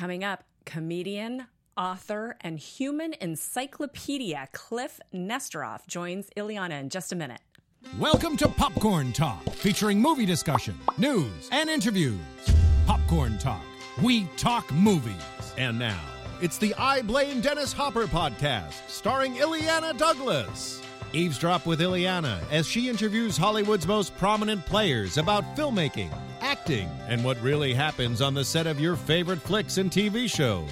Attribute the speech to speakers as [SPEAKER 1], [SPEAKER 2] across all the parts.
[SPEAKER 1] Coming up, comedian, author, and human encyclopedia Kliph Nesteroff joins Illeana in just a minute.
[SPEAKER 2] Welcome to Popcorn Talk, featuring movie discussion, news, and interviews. Popcorn Talk, we talk movies. And now, it's the I Blame Dennis Hopper podcast, starring Illeana Douglas. Eavesdrop with Illeana as she interviews Hollywood's most prominent players about filmmaking, acting, and what really happens on the set of your favorite flicks and TV shows.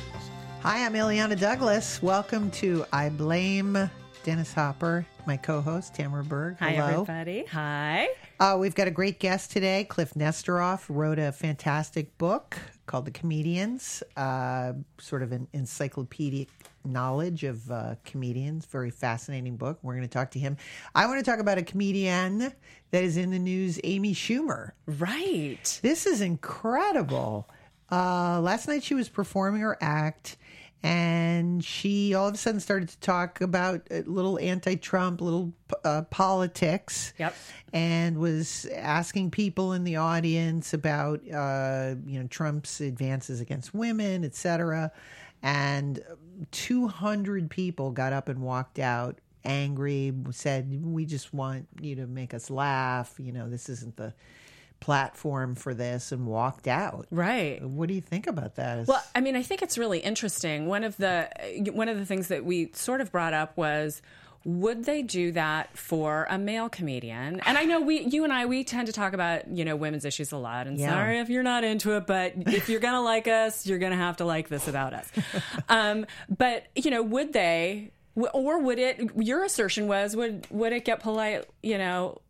[SPEAKER 3] Hi, I'm Illeana Douglas. Welcome to I Blame Dennis Hopper, my co-host Tamara Berg.
[SPEAKER 1] Hi,
[SPEAKER 3] Hello.
[SPEAKER 1] everybody. Hi.
[SPEAKER 3] Uh, we've got a great guest today. Kliph Nesteroff wrote a fantastic book called The Comedians, uh, sort of an encyclopedic knowledge of uh, comedians. Very fascinating book. We're going to talk to him. I want to talk about a comedian that is in the news, Amy Schumer.
[SPEAKER 1] Right.
[SPEAKER 3] This is incredible. Uh, last night she was performing her act, and she all of a sudden started to talk about a little anti-Trump, little uh, politics.
[SPEAKER 1] Yep.
[SPEAKER 3] And was asking people in the audience about uh, you know Trump's advances against women, etc. And 200 people got up and walked out angry, said, "We just want you to make us laugh. You know, this isn't the." platform for this and walked out.
[SPEAKER 1] Right.
[SPEAKER 3] What do you think about that?
[SPEAKER 1] Well, I mean, I think it's really interesting. One of the one of the things that we sort of brought up was would they do that for a male comedian? And I know we, you and I, we tend to talk about you know women's issues a lot. And
[SPEAKER 3] Yeah.
[SPEAKER 1] sorry if you're not into it, but if you're gonna like us, you're gonna have to like this about us. um, but you know, would they? Or would it? Your assertion was would would it get polite? You know,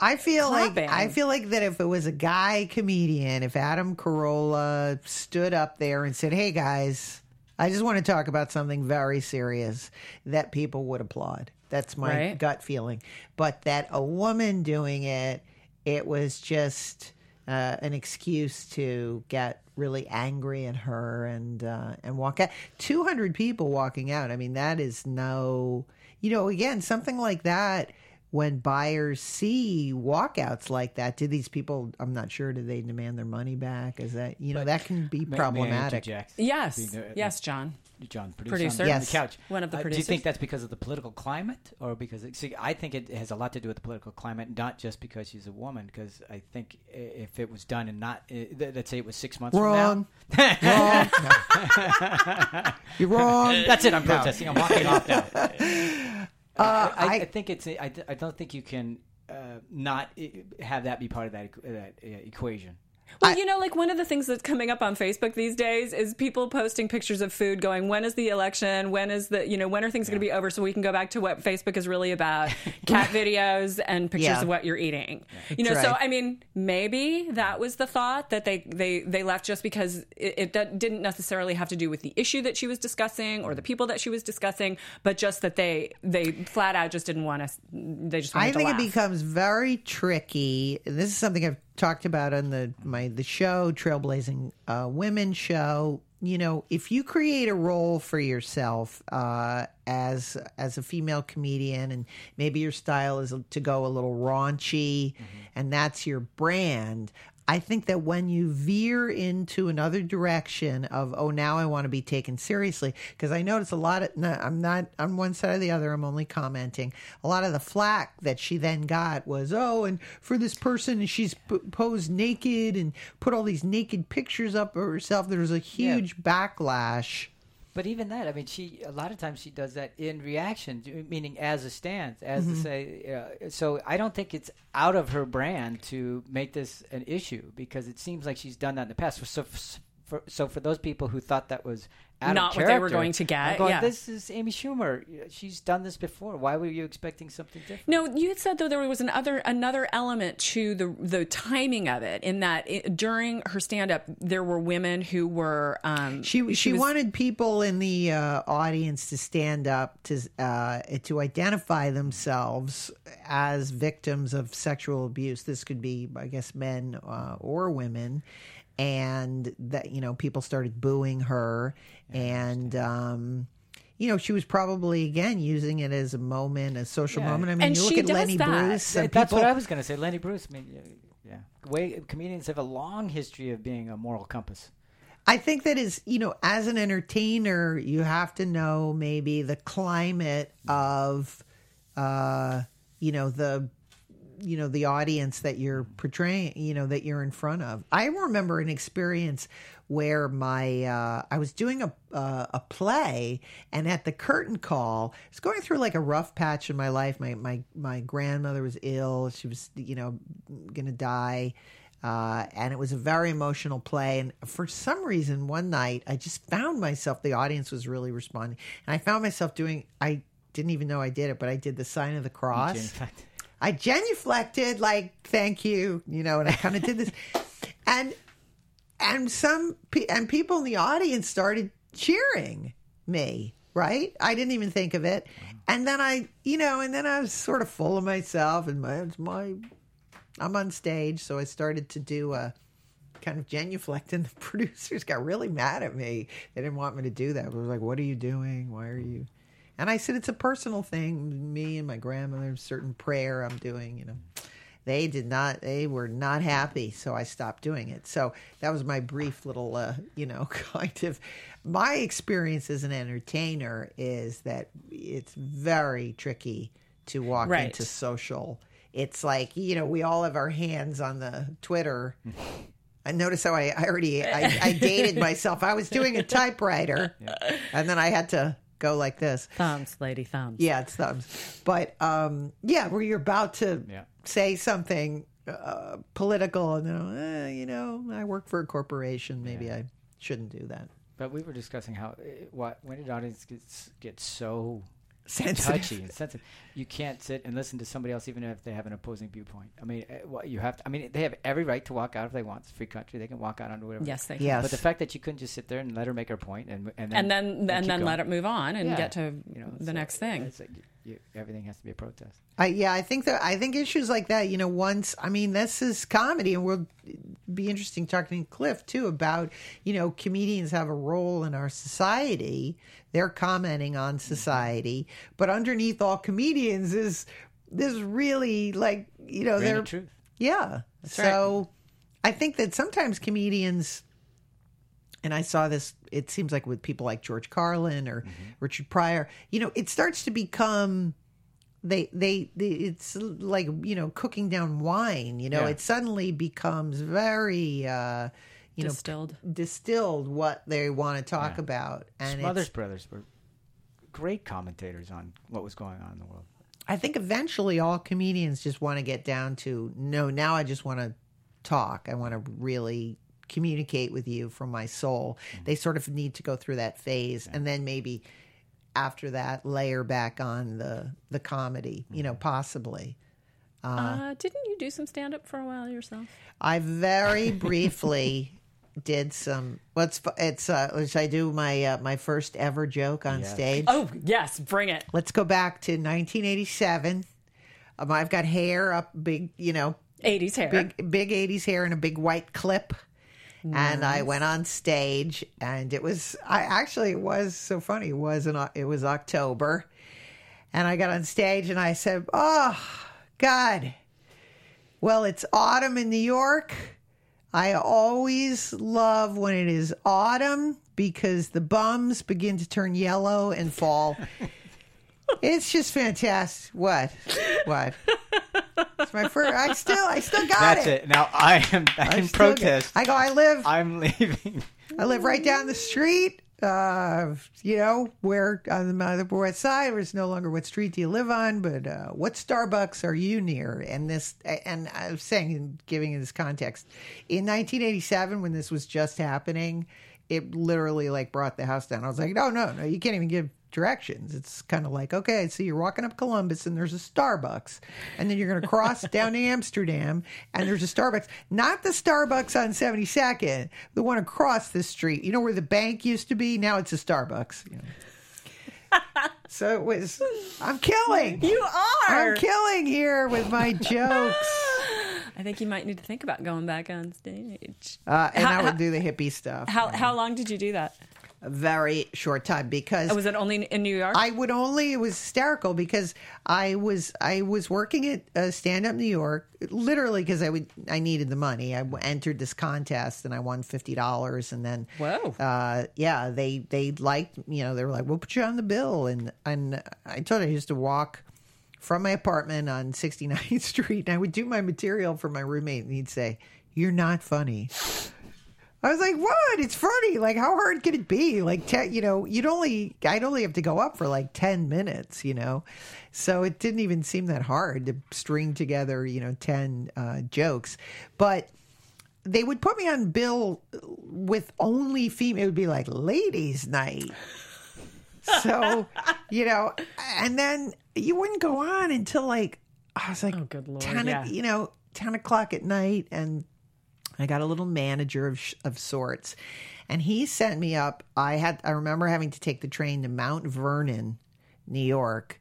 [SPEAKER 3] I feel
[SPEAKER 1] clapping.
[SPEAKER 3] like I feel like that if it was a guy comedian, if Adam Carolla stood up there and said, "Hey guys, I just want to talk about something very serious," that people would applaud. That's my
[SPEAKER 1] Right.
[SPEAKER 3] gut feeling. But that a woman doing it, it was just uh, an excuse to get really angry at her and uh, and walk out. Two hundred people walking out. I mean, that is no. You know, again, something like that. When buyers see walkouts like that, do these people? I'm not sure. Do they demand their money back? Is that you know that can be
[SPEAKER 4] May- may
[SPEAKER 3] problematic?
[SPEAKER 4] interject?
[SPEAKER 1] yes,
[SPEAKER 4] Being the-
[SPEAKER 1] yes, John.
[SPEAKER 4] John, producer,
[SPEAKER 1] Producer.
[SPEAKER 4] on
[SPEAKER 3] Yes.
[SPEAKER 4] the couch.
[SPEAKER 1] One of the
[SPEAKER 4] Uh, Do you think that's because of the political climate, or because it, see? I think it has a lot to do with the political climate, not just because she's a woman. Because I think if it was done and not, uh, th- let's say it was six months
[SPEAKER 3] Wrong.
[SPEAKER 4] from now,
[SPEAKER 3] Wrong. You're wrong.
[SPEAKER 4] that's it. I'm protesting. I'm walking off now.
[SPEAKER 3] Uh,
[SPEAKER 4] I, I,
[SPEAKER 3] I-
[SPEAKER 4] think it's. I, I don't think you can uh, not uh, have that be part of that, that uh, equation.
[SPEAKER 1] Well, you know, like one of the things that's coming up on Facebook these days is people posting pictures of food going, when is the election? When is the, you know, when are things going to be over so we can go back to what Facebook is really about cat videos and pictures
[SPEAKER 3] Yeah.
[SPEAKER 1] of what you're eating. You know,
[SPEAKER 3] That's
[SPEAKER 1] so. I mean, maybe that was the thought that they, they, they left just because it, it d- didn't necessarily have to do with the issue that she was discussing or the mm. people that she was discussing, but just that they, they flat out just didn't want us, they just wanted to.
[SPEAKER 3] I
[SPEAKER 1] to
[SPEAKER 3] think it becomes very tricky. and This is something I've talked about on the my the show Trailblazing uh, Women show. You know, if you create a role for yourself uh, as as a female comedian, and maybe your style is to go a little raunchy, and that's your brand. I think that when you veer into another direction of oh now I want to be taken seriously because I notice a lot of no, I'm not on one side or the other I'm only commenting. A lot of the flack that she then got was oh and for this person and she's p- posed naked and put all these naked pictures up of herself. There was a huge backlash
[SPEAKER 4] But even that, I mean, she a lot of times she does that in reaction, meaning as a stance, as to say. Uh, so I don't think it's out of her brand to make this an issue because it seems like she's done that in the past. So, for, so for those people who thought that was
[SPEAKER 1] Not
[SPEAKER 4] of
[SPEAKER 1] what they were going to get,
[SPEAKER 4] I'm going,
[SPEAKER 1] yeah.
[SPEAKER 4] This is Amy Schumer. She's done this before. Why were you expecting something different?
[SPEAKER 1] No, you had said though there was another another element to the the timing of it. In that it, during her stand up, there were women who were um,
[SPEAKER 3] She she,
[SPEAKER 1] was-
[SPEAKER 3] wanted people in the uh, audience to stand up to uh, to identify themselves as victims of sexual abuse. This could be, I guess, men uh, or women, and that you know people started booing her, and um, you know she was probably again using it as a moment, a social
[SPEAKER 4] Yeah.
[SPEAKER 3] moment. I mean,
[SPEAKER 1] And
[SPEAKER 3] you look
[SPEAKER 1] she
[SPEAKER 3] at Lenny
[SPEAKER 1] that.
[SPEAKER 3] Bruce, and
[SPEAKER 4] That's
[SPEAKER 3] people,
[SPEAKER 4] what I was going to say. Lenny Bruce. I mean, yeah, yeah. Way comedians have a long history of being a moral compass.
[SPEAKER 3] I think that is, you know, as an entertainer, you have to know maybe the climate of, uh, you know, the, you know, the audience that you're portraying, you know, that you're in front of. I remember an experience where my, uh, I was doing a, uh, a play and at the curtain call, I was going through like a rough patch in my life. My, my, my grandmother was ill. She was, you know, to die. Uh, and it was a very emotional play. And for some reason, one night, I just found myself, the audience was really responding. And I found myself doing, I didn't even know I did it, but I did the sign of the cross. I genuflected, like, thank you, you know, and I kind of did this. And, and some, pe- and people in the audience started cheering me, right? I didn't even think of it. And then I, you know, and then I was sort of full of myself and my, my I'm on stage, so I started to do a kind of genuflect, and the producers got really mad at me. They didn't want me to do that. It was like, "What are you doing? Why are you?" And I said, "It's a personal thing. Me and my grandmother, certain prayer I'm doing. You know." They did not. They were not happy, so I stopped doing it. So that was my brief little, uh, you know, kind of. My experience as an entertainer is that it's very tricky to walk
[SPEAKER 1] Right.
[SPEAKER 3] into social it's like you know we all have our hands on the twitter i notice how i, I already I, I dated myself i was doing a typewriter and then i had to go like this.
[SPEAKER 1] Thumbs, lady, thumbs.
[SPEAKER 3] yeah it's thumbs. But um yeah where you're about to
[SPEAKER 4] Yeah.
[SPEAKER 3] say something uh, political and then eh, you know i work for a corporation. Maybe i shouldn't do that.
[SPEAKER 4] But we were discussing how uh, what when did audience get, gets so
[SPEAKER 3] Sensitive.
[SPEAKER 4] touchy and sensitive, you can't sit and listen to somebody else even if they have an opposing viewpoint. I mean, uh, you have to. I mean, they have every right to walk out if they want. It's a free country; they can walk out onto whatever.
[SPEAKER 1] Yes, they can.
[SPEAKER 3] yes
[SPEAKER 4] But the fact that you couldn't just sit there and let her make her point and and then
[SPEAKER 1] And then and
[SPEAKER 4] keep
[SPEAKER 1] then let it move on and
[SPEAKER 4] Yeah.
[SPEAKER 1] get to
[SPEAKER 4] you know
[SPEAKER 1] the
[SPEAKER 4] so
[SPEAKER 1] next thing.
[SPEAKER 4] it's like you, everything has to be a protest.
[SPEAKER 3] I, yeah, I think that I think issues like that, you know, once I mean, this is comedy, and we'll be interesting talking to Kliph too about, you know, comedians have a role in our society. They're commenting on mm-hmm. society, but underneath all comedians is this really like you know they're
[SPEAKER 4] truth.
[SPEAKER 3] yeah. so I think that sometimes comedians, and I saw this, it seems like with people like George Carlin or Richard Pryor, you know, it starts to become. They, they, they, it's like, you know, cooking down wine, you know,
[SPEAKER 4] Yeah.
[SPEAKER 3] it suddenly becomes very, uh, you
[SPEAKER 1] Distilled.
[SPEAKER 3] know, distilled what they want to talk
[SPEAKER 4] Yeah.
[SPEAKER 3] about. And
[SPEAKER 4] Smothers Brothers were great commentators on what was going on in the world.
[SPEAKER 3] I think eventually all comedians just want to get down to no, now I just want to talk. I want to really communicate with you from my soul. They sort of need to go through that phase and then maybe after that layer back on the the comedy, you know, possibly.
[SPEAKER 1] Uh, didn't you do some stand up for a while yourself?
[SPEAKER 3] I very briefly did some what's it's uh which I do my uh, my first ever joke on
[SPEAKER 4] Yes.
[SPEAKER 3] stage.
[SPEAKER 1] Oh yes, bring it.
[SPEAKER 3] Let's go back to 1987. Um, I've got hair up big, you know,
[SPEAKER 1] 80s hair.
[SPEAKER 3] big big 80s hair and a big white clip and i went on stage and it was i actually it was so funny it was an, it was october and i got on stage and i said oh god. Well it's autumn in new york. I always love when it is autumn because the bums begin to turn yellow and fall. It's just fantastic. What? What my first i still i still got
[SPEAKER 4] That's it. Now I am
[SPEAKER 3] I
[SPEAKER 4] in protest.
[SPEAKER 3] I go. I live.
[SPEAKER 4] I'm leaving.
[SPEAKER 3] I live right down the street. Uh, you know where on the Upper West Side, where it's no longer what street do you live on, but uh, what Starbucks are you near? And this, and I was saying, and giving it this context, in 1987, when this was just happening, it literally like brought the house down. I was like, no, no, no, you can't even give directions. It's kind of like, okay, so you're walking up Columbus and there's a Starbucks, and then you're going to cross down to Amsterdam and there's a Starbucks. Not the Starbucks on 72nd, the one across the street. You know where the bank used to be? Now it's a Starbucks. you know. so it was, I'm killing.
[SPEAKER 1] You are.
[SPEAKER 3] I'm killing here with my jokes.
[SPEAKER 1] I think you might need to think about going back on stage.
[SPEAKER 3] Uh, and
[SPEAKER 1] How-
[SPEAKER 3] I would
[SPEAKER 1] how-
[SPEAKER 3] do the hippie stuff.
[SPEAKER 1] How how long did you do that?
[SPEAKER 3] Very short time because
[SPEAKER 1] was it only in New York?
[SPEAKER 3] I would only it was hysterical because I was I was working at uh, Stand Up New York literally because I would I needed the money. I entered this contest and I won fifty dollars and then
[SPEAKER 1] Whoa.
[SPEAKER 3] uh, yeah they they liked you know they were like we'll put you on the bill and and I told her I used to walk from my apartment on 69th Street and I would do my material for my roommate and he'd say you're not funny. I was like, "What? It's funny. Like, how hard could it be? Like, te- you know, you'd only, I'd only have to go up for like ten minutes, you know, so it didn't even seem that hard to string together, you know, ten uh, jokes. But they would put me on bill with only female. It would be like ladies' night. So, you know, and then you wouldn't go on until like I was like,
[SPEAKER 1] Oh, good Lord,
[SPEAKER 3] 10, o-
[SPEAKER 1] yeah.
[SPEAKER 3] you know, ten o'clock at night, and I got a little manager of, of sorts, and he sent me up. I had I remember having to take the train to Mount Vernon, New York,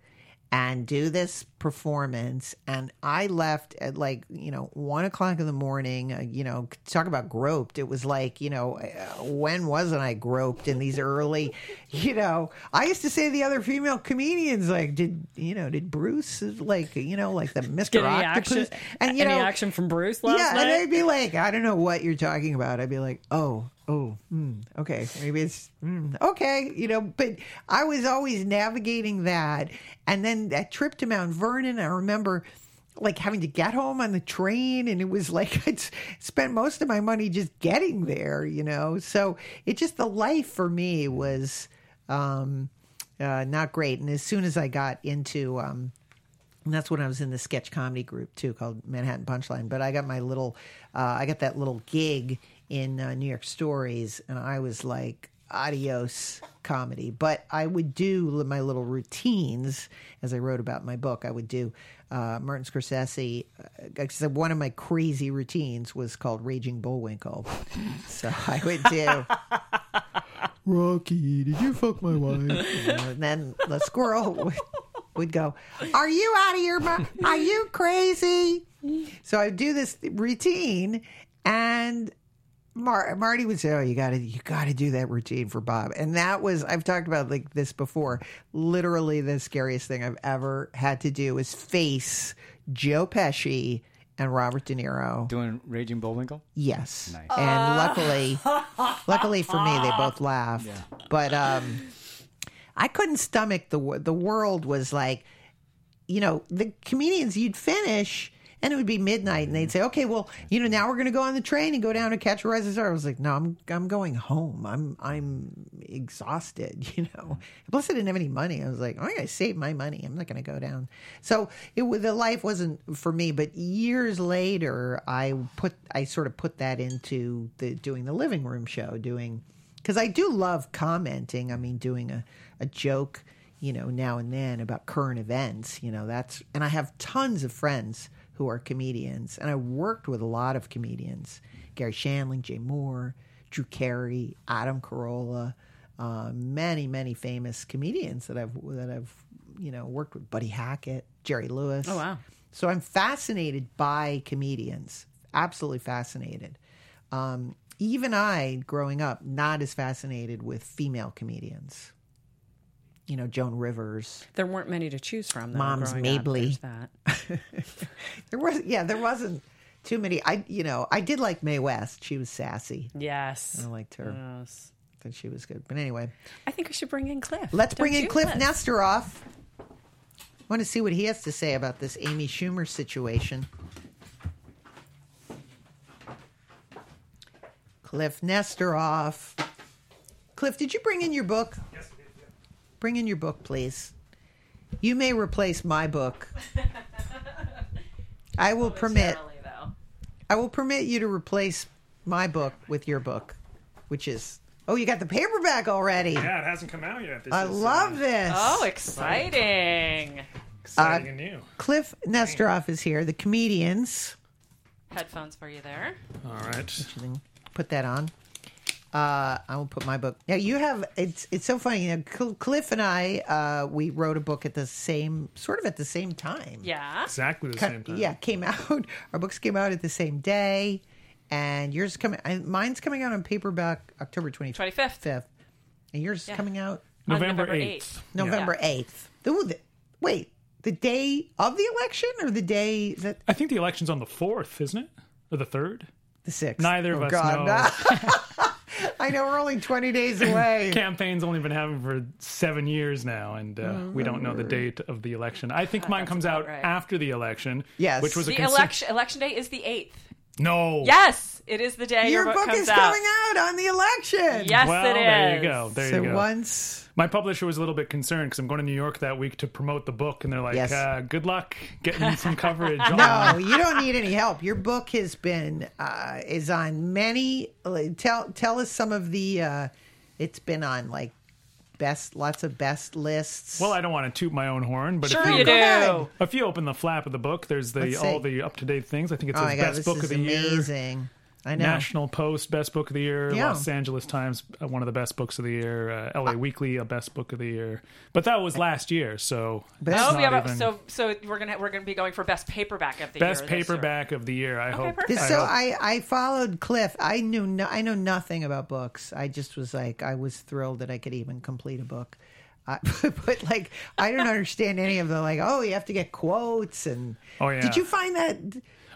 [SPEAKER 3] and do this performance. And I left at like you know one o'clock in the morning. Uh, you know, talk about groped. It was like you know uh, when wasn't I groped in these early? You know, I used to say to the other female comedians like, did you know did Bruce like you know like the Mister Octopus
[SPEAKER 1] action?
[SPEAKER 3] and you
[SPEAKER 1] any
[SPEAKER 3] know
[SPEAKER 1] action from Bruce last
[SPEAKER 3] yeah,
[SPEAKER 1] night?
[SPEAKER 3] and they'd be like, I don't know what you're talking about. I'd be like, oh, oh, mm, okay, maybe it's mm, okay, you know. But I was always navigating that, and then that trip to Mount Vernon. I remember. Like having to get home on the train, and it was like I'd spent most of my money just getting there, you know. So it just the life for me was um, uh, not great. And as soon as I got into um, and that's when I was in the sketch comedy group too, called Manhattan Punchline. But I got my little, uh, I got that little gig in uh, New York Stories, and I was like, adios comedy. But I would do my little routines, as I wrote about in my book. I would do uh, Martin Scorsese. Uh, one of my crazy routines was called Raging Bullwinkle. so I would do. Rocky, did you fuck my wife? and then the squirrel would, would go, Are you out of your mind? Are you crazy? So I do this routine, and Mar- Marty would say, "Oh, you got to, you got to do that routine for Bob." And that was, I've talked about like this before. Literally, the scariest thing I've ever had to do is face Joe Pesci and Robert De Niro.
[SPEAKER 4] Doing Raging Bullwinkle?
[SPEAKER 3] Yes.
[SPEAKER 4] Nice.
[SPEAKER 3] And luckily, luckily for me, they both laughed. But um, I couldn't stomach the the world was like, you know, the comedians you'd finish. And it would be midnight, and they'd say, "Okay, well, you know, now we're going to go on the train and go down to Catch a Rising Star." I was like, "No, I'm I'm going home. I'm I'm exhausted." You know, plus I didn't have any money. I was like, "I'm going to save my money. I'm not going to go down." So it the life wasn't for me. But years later, I put I sort of put that into the doing the living room show, doing because I do love commenting. I mean, doing a a joke, you know, now and then about current events. You know, that's and I have tons of friends who are comedians, and I worked with a lot of comedians: Garry Shandling, Jay Mohr, Drew Carey, Adam Carolla, uh, many many famous comedians that I've that I've you know worked with: Buddy Hackett, Jerry Lewis.
[SPEAKER 1] Oh, wow.
[SPEAKER 3] So I'm fascinated by comedians, absolutely fascinated. Um, even I, growing up, not as fascinated with female comedians. You know, Joan Rivers.
[SPEAKER 1] there weren't many to choose from. Though,
[SPEAKER 3] Mom's
[SPEAKER 1] growing up. That.
[SPEAKER 3] There was, yeah, there wasn't too many. I, you know, I did like Mae West. She was sassy.
[SPEAKER 1] Yes.
[SPEAKER 3] I liked her.
[SPEAKER 1] Yes.
[SPEAKER 3] I thought she was good. But anyway,
[SPEAKER 1] I think we should bring in Kliph.
[SPEAKER 3] let's
[SPEAKER 1] Don't
[SPEAKER 3] bring in
[SPEAKER 1] you,
[SPEAKER 3] Kliph Nesteroff. I want to see what he has to say about this Amy Schumer situation. Kliph Nesteroff. Kliph, did you bring in your book? Yes, I did. Bring in your book, please. You may replace my book. I will permit. I will permit you to replace my book with your book, which is oh, you got the paperback already.
[SPEAKER 5] Yeah, it hasn't come out yet. This
[SPEAKER 3] I
[SPEAKER 5] is,
[SPEAKER 3] love
[SPEAKER 5] uh,
[SPEAKER 3] this.
[SPEAKER 1] Oh, exciting!
[SPEAKER 5] exciting
[SPEAKER 3] Uh,
[SPEAKER 5] and new.
[SPEAKER 3] Kliph Nesteroff is here. The comedians.
[SPEAKER 1] Headphones for you there.
[SPEAKER 5] All right.
[SPEAKER 3] Put that on. Uh, I will put my book. Now you have it's it's so funny. You know, Cl- Kliph and I uh, we wrote a book at the same sort of at the same time.
[SPEAKER 1] Yeah.
[SPEAKER 5] Exactly the
[SPEAKER 3] Cut-
[SPEAKER 5] same time.
[SPEAKER 3] Yeah, came out. Our books came out at the same day, and yours coming. Mine's coming out on paperback October twenty
[SPEAKER 1] 25th.
[SPEAKER 3] fifth, And yours is coming out
[SPEAKER 5] November
[SPEAKER 1] November
[SPEAKER 5] 8th.
[SPEAKER 3] November eighth. The, wait, the day of the election or the day that
[SPEAKER 5] I think the election's on the 4th, isn't it? Or the 3rd?
[SPEAKER 3] the sixth?
[SPEAKER 5] Neither of
[SPEAKER 3] Oh,
[SPEAKER 5] us
[SPEAKER 3] God,
[SPEAKER 5] know.
[SPEAKER 3] I know we're only twenty days away.
[SPEAKER 5] Campaign's only been happening for seven years now, and uh, we don't know the date of the election. I think mine comes out
[SPEAKER 1] right.
[SPEAKER 5] after the election.
[SPEAKER 3] Yes.
[SPEAKER 5] Which was a
[SPEAKER 1] The
[SPEAKER 5] consi-
[SPEAKER 1] election election day is the eighth.
[SPEAKER 5] No.
[SPEAKER 1] Yes, it is the day
[SPEAKER 3] Your
[SPEAKER 1] your,
[SPEAKER 3] book
[SPEAKER 1] comes
[SPEAKER 3] is
[SPEAKER 1] out.
[SPEAKER 3] coming out on the election.
[SPEAKER 1] Yes,
[SPEAKER 5] Well,
[SPEAKER 1] it is.
[SPEAKER 5] there you go. There
[SPEAKER 3] so
[SPEAKER 5] you go.
[SPEAKER 3] once
[SPEAKER 5] My publisher was a little bit concerned because I'm going to New York that week to promote the book, and they're like,
[SPEAKER 3] Yes.
[SPEAKER 5] uh, "Good luck getting some coverage." on
[SPEAKER 3] No, you don't need any help. Your book has been uh, is on many. like, Tell tell us some of the. Uh, it's been on like best, lots of best lists.
[SPEAKER 5] Well, I don't want to toot my own horn, but
[SPEAKER 1] Sure
[SPEAKER 5] if you,
[SPEAKER 1] you do.
[SPEAKER 3] ahead.
[SPEAKER 5] if you open the flap of the book, there's the
[SPEAKER 3] Let's see.
[SPEAKER 5] all the up to date things. I think it
[SPEAKER 3] oh
[SPEAKER 5] says
[SPEAKER 3] my god,
[SPEAKER 5] best
[SPEAKER 3] this
[SPEAKER 5] book
[SPEAKER 3] is
[SPEAKER 5] of the year.
[SPEAKER 3] Amazing. I know.
[SPEAKER 5] National Post Best Book of the Year,
[SPEAKER 3] Yeah.
[SPEAKER 5] Los Angeles Times uh, one of the best books of the year, uh, LA Weekly a best book of the year. But that was last year, so
[SPEAKER 3] Best-
[SPEAKER 1] Oh, yeah,
[SPEAKER 5] even-
[SPEAKER 1] so so we're gonna we're gonna be going for best paperback of the
[SPEAKER 5] best
[SPEAKER 1] year. this year.
[SPEAKER 5] paperback of the year. I hope.
[SPEAKER 1] perfect.
[SPEAKER 5] I
[SPEAKER 3] so
[SPEAKER 5] hope.
[SPEAKER 3] I, I followed Kliph. I knew no, I know nothing about books. I just was like I was thrilled that I could even complete a book. I, but like I don't understand any of the like oh you have to get quotes and
[SPEAKER 5] Oh, yeah.
[SPEAKER 3] did you find that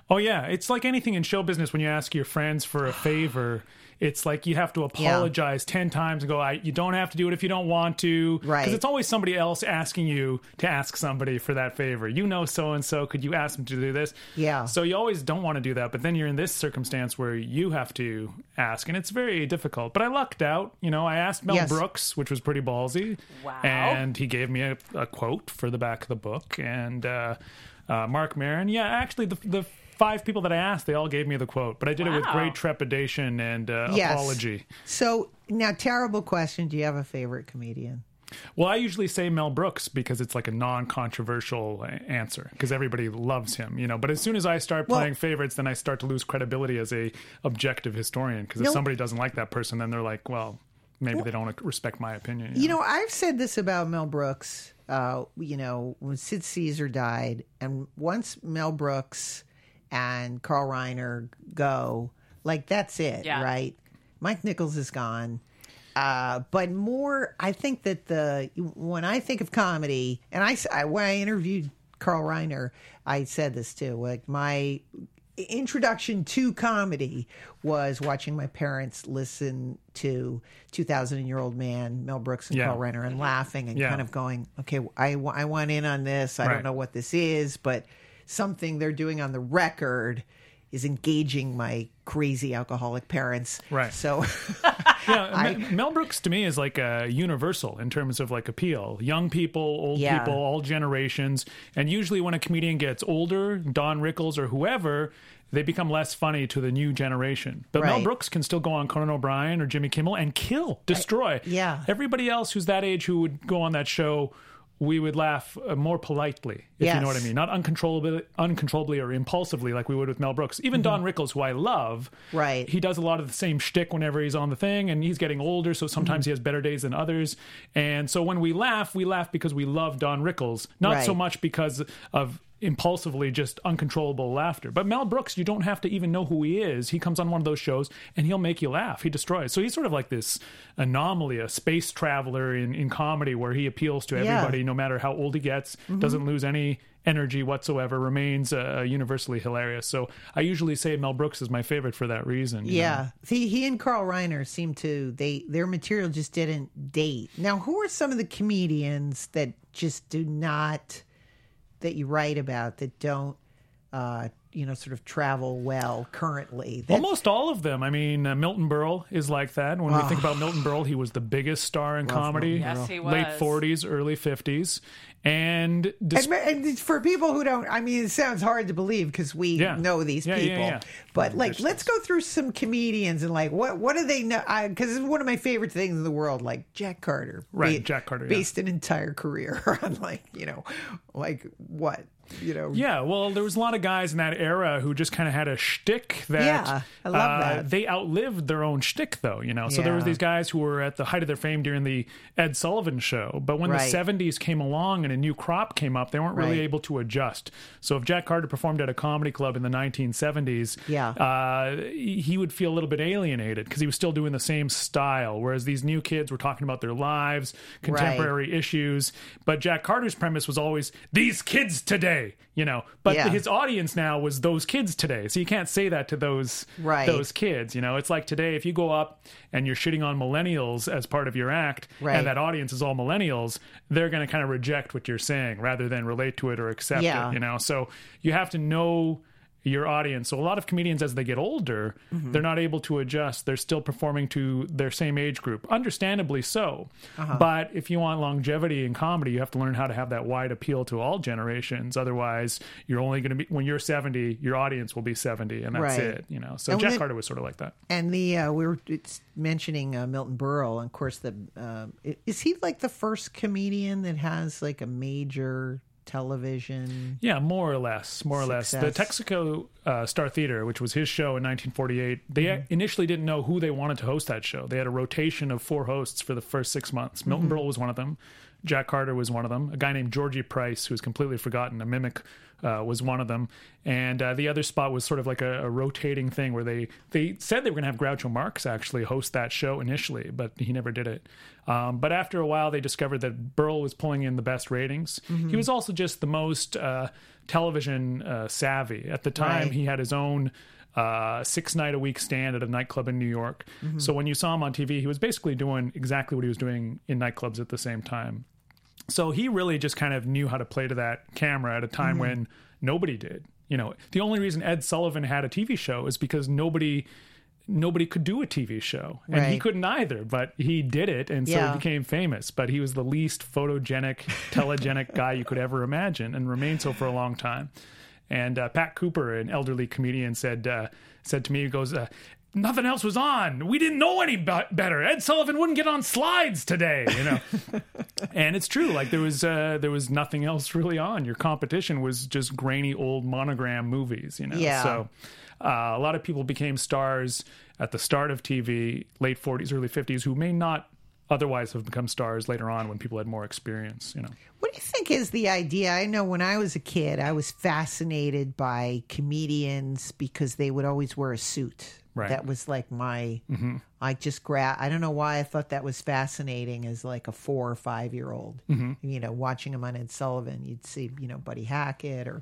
[SPEAKER 5] Oh yeah, it's like anything in show business when you ask your friends for a favor. It's like you have to apologize ten times and go. I, you don't have to do it if you don't want to,
[SPEAKER 3] Right.
[SPEAKER 5] Because it's always somebody else asking you to ask somebody for that favor. You know, so and so. Could you ask them to do this?
[SPEAKER 3] Yeah.
[SPEAKER 5] So you always don't want to do that, but then you're in this circumstance where you have to ask, and it's very difficult. But I lucked out. You know, I asked Mel
[SPEAKER 3] Yes.
[SPEAKER 5] Brooks, which was pretty ballsy.
[SPEAKER 1] Wow.
[SPEAKER 5] And he gave me a, a quote for the back of the book, and uh, uh, Marc Maron. Yeah, actually, the the five people that I asked, they all gave me the quote, but I did it with great trepidation and uh,
[SPEAKER 3] Yes.
[SPEAKER 5] apology.
[SPEAKER 3] so now terrible question do you have a favorite comedian
[SPEAKER 5] Well, I usually say Mel Brooks because it's like a non-controversial answer because everybody loves him, you know. But as soon as I start
[SPEAKER 3] Well-
[SPEAKER 5] playing favorites, then I start to lose credibility as a objective historian because if
[SPEAKER 3] No.
[SPEAKER 5] somebody doesn't like that person, then they're like, well, maybe they don't respect my opinion.
[SPEAKER 3] You know, I've said this about Mel Brooks. Uh, you know, when Sid Caesar died, and once Mel Brooks and Carl Reiner go, like that's it,
[SPEAKER 1] Yeah.
[SPEAKER 3] right? Mike Nichols is gone. Uh, but more, I think that the when I think of comedy, and I when I interviewed Carl Reiner, I said this too. Like my introduction to comedy was watching my parents listen to 2000 year old man mel brooks and
[SPEAKER 5] Yeah.
[SPEAKER 3] carl reiner and laughing and
[SPEAKER 5] Yeah.
[SPEAKER 3] kind of going okay I, I want in on this i
[SPEAKER 5] Right.
[SPEAKER 3] don't know what this is but something they're doing on the record is engaging my crazy alcoholic parents
[SPEAKER 5] Right.
[SPEAKER 3] so
[SPEAKER 5] yeah, Me- Mel Brooks to me is like a universal in terms of like appeal. Young people, old
[SPEAKER 3] Yeah.
[SPEAKER 5] people, all generations. And usually when a comedian gets older, Don Rickles or whoever, they become less funny to the new generation. But Mel Brooks can still go on Conan O'Brien or Jimmy Kimmel and kill, destroy.
[SPEAKER 3] yeah.
[SPEAKER 5] Everybody else who's that age who would go on that show we would laugh uh, more politely, if you know what I mean. Not uncontrollably, uncontrollably or impulsively like we would with Mel Brooks. Even Don Rickles, who I love,
[SPEAKER 3] Mm-hmm. Right.
[SPEAKER 5] He does a lot of the same shtick whenever he's on the thing, and he's getting older, so sometimes
[SPEAKER 3] Mm-hmm.
[SPEAKER 5] he has better days than others. And so when we laugh, we laugh because we love Don Rickles, not so much because of impulsively just uncontrollable laughter. But Mel Brooks, you don't have to even know who he is. He comes on one of those shows and he'll make you laugh. He destroys. So he's sort of like this anomaly, a space traveler in, in comedy where he appeals to
[SPEAKER 3] Yeah. Mm-hmm.
[SPEAKER 5] everybody, no matter how old he gets, doesn't lose any energy whatsoever, remains uh, universally hilarious. So I usually say Mel Brooks is my favorite for that reason. you know?
[SPEAKER 3] yeah he, he and carl reiner seem to they their material just didn't date now who are some of the comedians that just do not that you write about that don't uh you know sort of travel well currently that,
[SPEAKER 5] Almost all of them. I mean, uh, Milton Berle is like that. When we think about Milton Berle, he was the biggest star in comedy.
[SPEAKER 1] Yes, he was.
[SPEAKER 5] Late 40s, early 50s. And dis-
[SPEAKER 3] and, and for people who don't, I mean, it sounds hard to believe because we
[SPEAKER 5] Yeah.
[SPEAKER 3] know these
[SPEAKER 5] Yeah, yeah,
[SPEAKER 3] people.
[SPEAKER 5] yeah.
[SPEAKER 3] But like, let's go through some comedians and like, what what do they know? Because it's one of my favorite things in the world. Like Jack Carter,
[SPEAKER 5] Right, Jack Carter, yeah.
[SPEAKER 3] based an entire career on like you know, like what you know,
[SPEAKER 5] Yeah, well, there was a lot of guys in that era era who just kind of had a shtick that
[SPEAKER 3] Yeah, I love
[SPEAKER 5] uh,
[SPEAKER 3] that.
[SPEAKER 5] they outlived their own shtick though, you know. So there was
[SPEAKER 3] Yeah.
[SPEAKER 5] these guys who were at the height of their fame during the Ed Sullivan show, but when
[SPEAKER 3] Right.
[SPEAKER 5] the 70s came along and a new crop came up, they weren't really
[SPEAKER 3] Right.
[SPEAKER 5] able to adjust. So if Jack Carter performed at a comedy club in the 1970s,
[SPEAKER 3] Yeah.
[SPEAKER 5] uh, he would feel a little bit alienated because he was still doing the same style, whereas these new kids were talking about their lives, contemporary issues. But Jack Carter's premise was always these kids today, you know. But
[SPEAKER 3] Yeah.
[SPEAKER 5] his audience now was those kids today, so you can't say that to those
[SPEAKER 3] Right.
[SPEAKER 5] those kids. You know, it's like today if you go up and you're shitting on millennials as part of your act,
[SPEAKER 3] Right.
[SPEAKER 5] and that audience is all millennials, they're going to kind of reject what you're saying rather than relate to it or accept
[SPEAKER 3] Yeah.
[SPEAKER 5] it. You know, so you have to know your audience. So a lot of comedians, as they get older,
[SPEAKER 3] Mm-hmm.
[SPEAKER 5] they're not able to adjust. They're still performing to their same age group, understandably so.
[SPEAKER 3] Uh-huh.
[SPEAKER 5] But if you want longevity in comedy, you have to learn how to have that wide appeal to all generations. Otherwise, you're only going to be when you're 70, your audience will be 70, and that's
[SPEAKER 3] Right.
[SPEAKER 5] it. You know. So
[SPEAKER 3] And
[SPEAKER 5] Jack
[SPEAKER 3] when-
[SPEAKER 5] Carter was sort of like that.
[SPEAKER 3] And the uh, we were it's mentioning uh, Milton Berle, and of course the i- is he like the first comedian that has like a major television?
[SPEAKER 5] Yeah, more or less, more or less. The Texaco uh, Star Theater, which was his show in 1948, they
[SPEAKER 3] Mm-hmm.
[SPEAKER 5] initially didn't know who they wanted to host that show. They had a rotation of four hosts for the first six months. Milton
[SPEAKER 3] Mm-hmm.
[SPEAKER 5] Berle was one of them. Jack Carter was one of them. A guy named Georgie Price, who was completely forgotten, a mimic, uh, was one of them. And uh, the other spot was sort of like a, a rotating thing where they they said they were going to have Groucho Marx actually host that show initially, but he never did it. Um, but after a while, they discovered that Berle was pulling in the best ratings.
[SPEAKER 3] Mm-hmm.
[SPEAKER 5] He was also just the most uh, television uh, savvy at the time.
[SPEAKER 3] Right.
[SPEAKER 5] He had his own uh, six night a week stand at a nightclub in New York.
[SPEAKER 3] Mm-hmm.
[SPEAKER 5] So when you saw him on TV, he was basically doing exactly what he was doing in nightclubs at the same time. So he really just kind of knew how to play to that camera at a time
[SPEAKER 3] Mm-hmm.
[SPEAKER 5] when nobody did. You know, the only reason Ed Sullivan had a TV show is because nobody nobody could do a TV show, and he couldn't either. But he did it, and so
[SPEAKER 3] Yeah.
[SPEAKER 5] he became famous. But he was the least photogenic, telegenic guy you could ever imagine, and remained so for a long time. And uh, Pat Cooper, an elderly comedian, said uh, said to me, he goes. Uh, Nothing else was on. We didn't know any be- better. Ed Sullivan wouldn't get on slides today, you know. and it's true. Like there was uh, there was nothing else really on. Your competition was just grainy old monogram movies, you know.
[SPEAKER 3] Yeah.
[SPEAKER 5] So uh, a lot of people became stars at the start of TV, late 40s, early 50s, who may not otherwise have become stars later on when people had more experience, you know.
[SPEAKER 3] What do you think is the idea? I know when I was a kid, I was fascinated by comedians because they would always wear a suit.
[SPEAKER 5] Right. Mm-hmm.
[SPEAKER 3] That was like my. I just grab. I don't know why I thought that was fascinating as like a four or five year old.
[SPEAKER 5] Mm-hmm.
[SPEAKER 3] You know, watching him on Ed Sullivan, you'd see you know Buddy Hackett or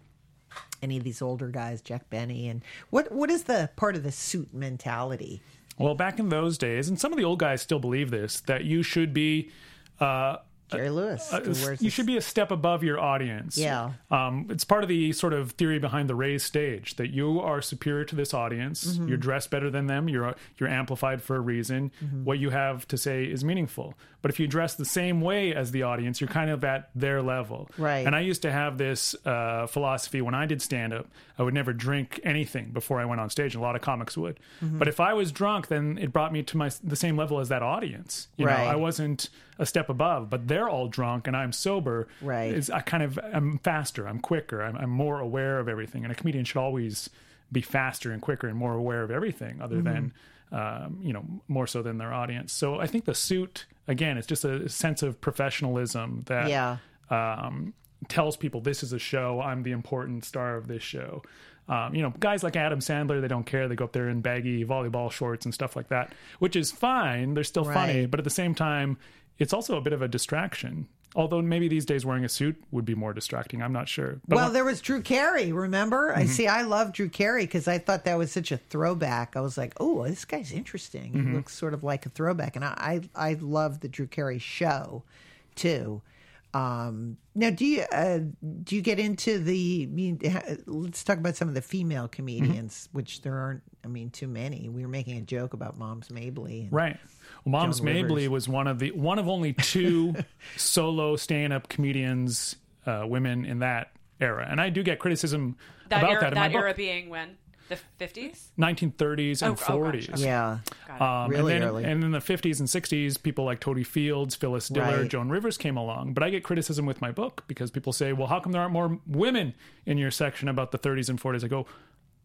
[SPEAKER 3] any of these older guys, Jack Benny, and what what is the part of the suit mentality?
[SPEAKER 5] Well, back in those days, and some of the old guys still believe this, that you should be uh,
[SPEAKER 3] Jerry Lewis. who wears
[SPEAKER 5] you should be a step above your audience.
[SPEAKER 3] Yeah.
[SPEAKER 5] Um, it's part of the sort of theory behind the raised stage that you are superior to this audience.
[SPEAKER 3] Mm-hmm.
[SPEAKER 5] You're dressed better than them. You're you're amplified for a reason.
[SPEAKER 3] Mm-hmm.
[SPEAKER 5] What you have to say is meaningful. But if you dress the same way as the audience, you're kind of at their level.
[SPEAKER 3] Right.
[SPEAKER 5] And I used to have this uh, philosophy when I did stand up. I would never drink anything before I went on stage. A lot of comics would.
[SPEAKER 3] Mm-hmm.
[SPEAKER 5] But if I was drunk, then it brought me to my the same level as that audience. You
[SPEAKER 3] Right.
[SPEAKER 5] know, I wasn't a step above, but they're all drunk and I'm sober.
[SPEAKER 3] Right.
[SPEAKER 5] It's, I kind of I'm faster. I'm quicker. I'm, I'm more aware of everything. And a comedian should always be faster and quicker and more aware of everything, other than um, you know more so than their audience. So I think the suit again, it's just a sense of professionalism that
[SPEAKER 3] Yeah.
[SPEAKER 5] um, tells people this is a show. I'm the important star of this show. Um, you know, guys like Adam Sandler, they don't care. They go up there in baggy volleyball shorts and stuff like that, which is fine. They're still funny, but at the same time, it's also a bit of a distraction. Although maybe these days wearing a suit would be more distracting. I'm not sure. But
[SPEAKER 3] well, there was Drew Carey. Remember?
[SPEAKER 5] Mm-hmm.
[SPEAKER 3] I see. I love Drew Carey because I thought that was such a throwback. I was like, "Oh, this guy's interesting.
[SPEAKER 5] Mm-hmm.
[SPEAKER 3] He looks sort of like a throwback." And I, I, I love the Drew Carey show, too. Um, now, do you uh, do you get into the? I mean, let's talk about some of the female comedians,
[SPEAKER 5] Mm-hmm.
[SPEAKER 3] which there aren't. I mean, too many. We were making a joke about Moms Mabley. and-
[SPEAKER 5] Right. Well, Mom's
[SPEAKER 3] Joan
[SPEAKER 5] Mabley
[SPEAKER 3] Rivers.
[SPEAKER 5] was one of the one of only two solo stand-up comedians, uh, women in that era, and I do get criticism
[SPEAKER 1] That
[SPEAKER 5] about
[SPEAKER 1] era,
[SPEAKER 5] that in
[SPEAKER 1] that
[SPEAKER 5] my
[SPEAKER 1] era
[SPEAKER 5] book.
[SPEAKER 1] being when the 50s.
[SPEAKER 5] 1930s and
[SPEAKER 1] Oh, oh,
[SPEAKER 5] 40s.
[SPEAKER 1] okay.
[SPEAKER 3] Yeah,
[SPEAKER 5] Um,
[SPEAKER 3] Really
[SPEAKER 5] and then,
[SPEAKER 3] early.
[SPEAKER 5] And in the 50s and 60s, people like Totie Fields, Phyllis Diller,
[SPEAKER 3] Right.
[SPEAKER 5] Joan Rivers came along. But I get criticism with my book because people say, well, how come there aren't more women in your section about the 30s and 40s? I go,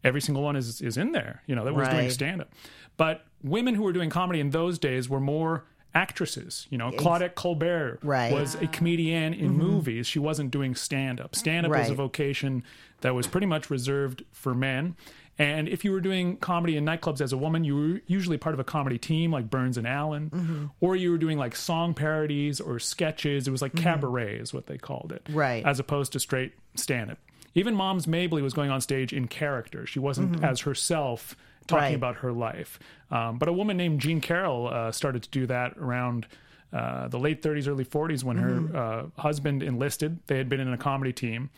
[SPEAKER 5] every single one is is in there. You know, that was doing stand up. But women who were doing comedy in those days were more actresses. You know, Claudette Colbert
[SPEAKER 3] Right. Mm-hmm.
[SPEAKER 5] was a comedian in movies. She wasn't doing stand up. Stand up was a vocation that was pretty much reserved for men. And if you were doing comedy in nightclubs as a woman, you were usually part of a comedy team like Burns and Allen,
[SPEAKER 3] Mm-hmm.
[SPEAKER 5] or you were doing like song parodies or sketches. It was like cabaret, is what they called it,
[SPEAKER 3] Mm-hmm. Right.
[SPEAKER 5] As opposed to straight stand up. Even Moms Mabley was going on stage in character. She wasn't as herself talking.
[SPEAKER 3] Right.
[SPEAKER 5] about her life. Um, but a woman named Jean Carroll uh, started to do that around uh, the late 30s, early 40s when
[SPEAKER 3] Mm-hmm.
[SPEAKER 5] her uh, husband enlisted. They had been in a comedy team,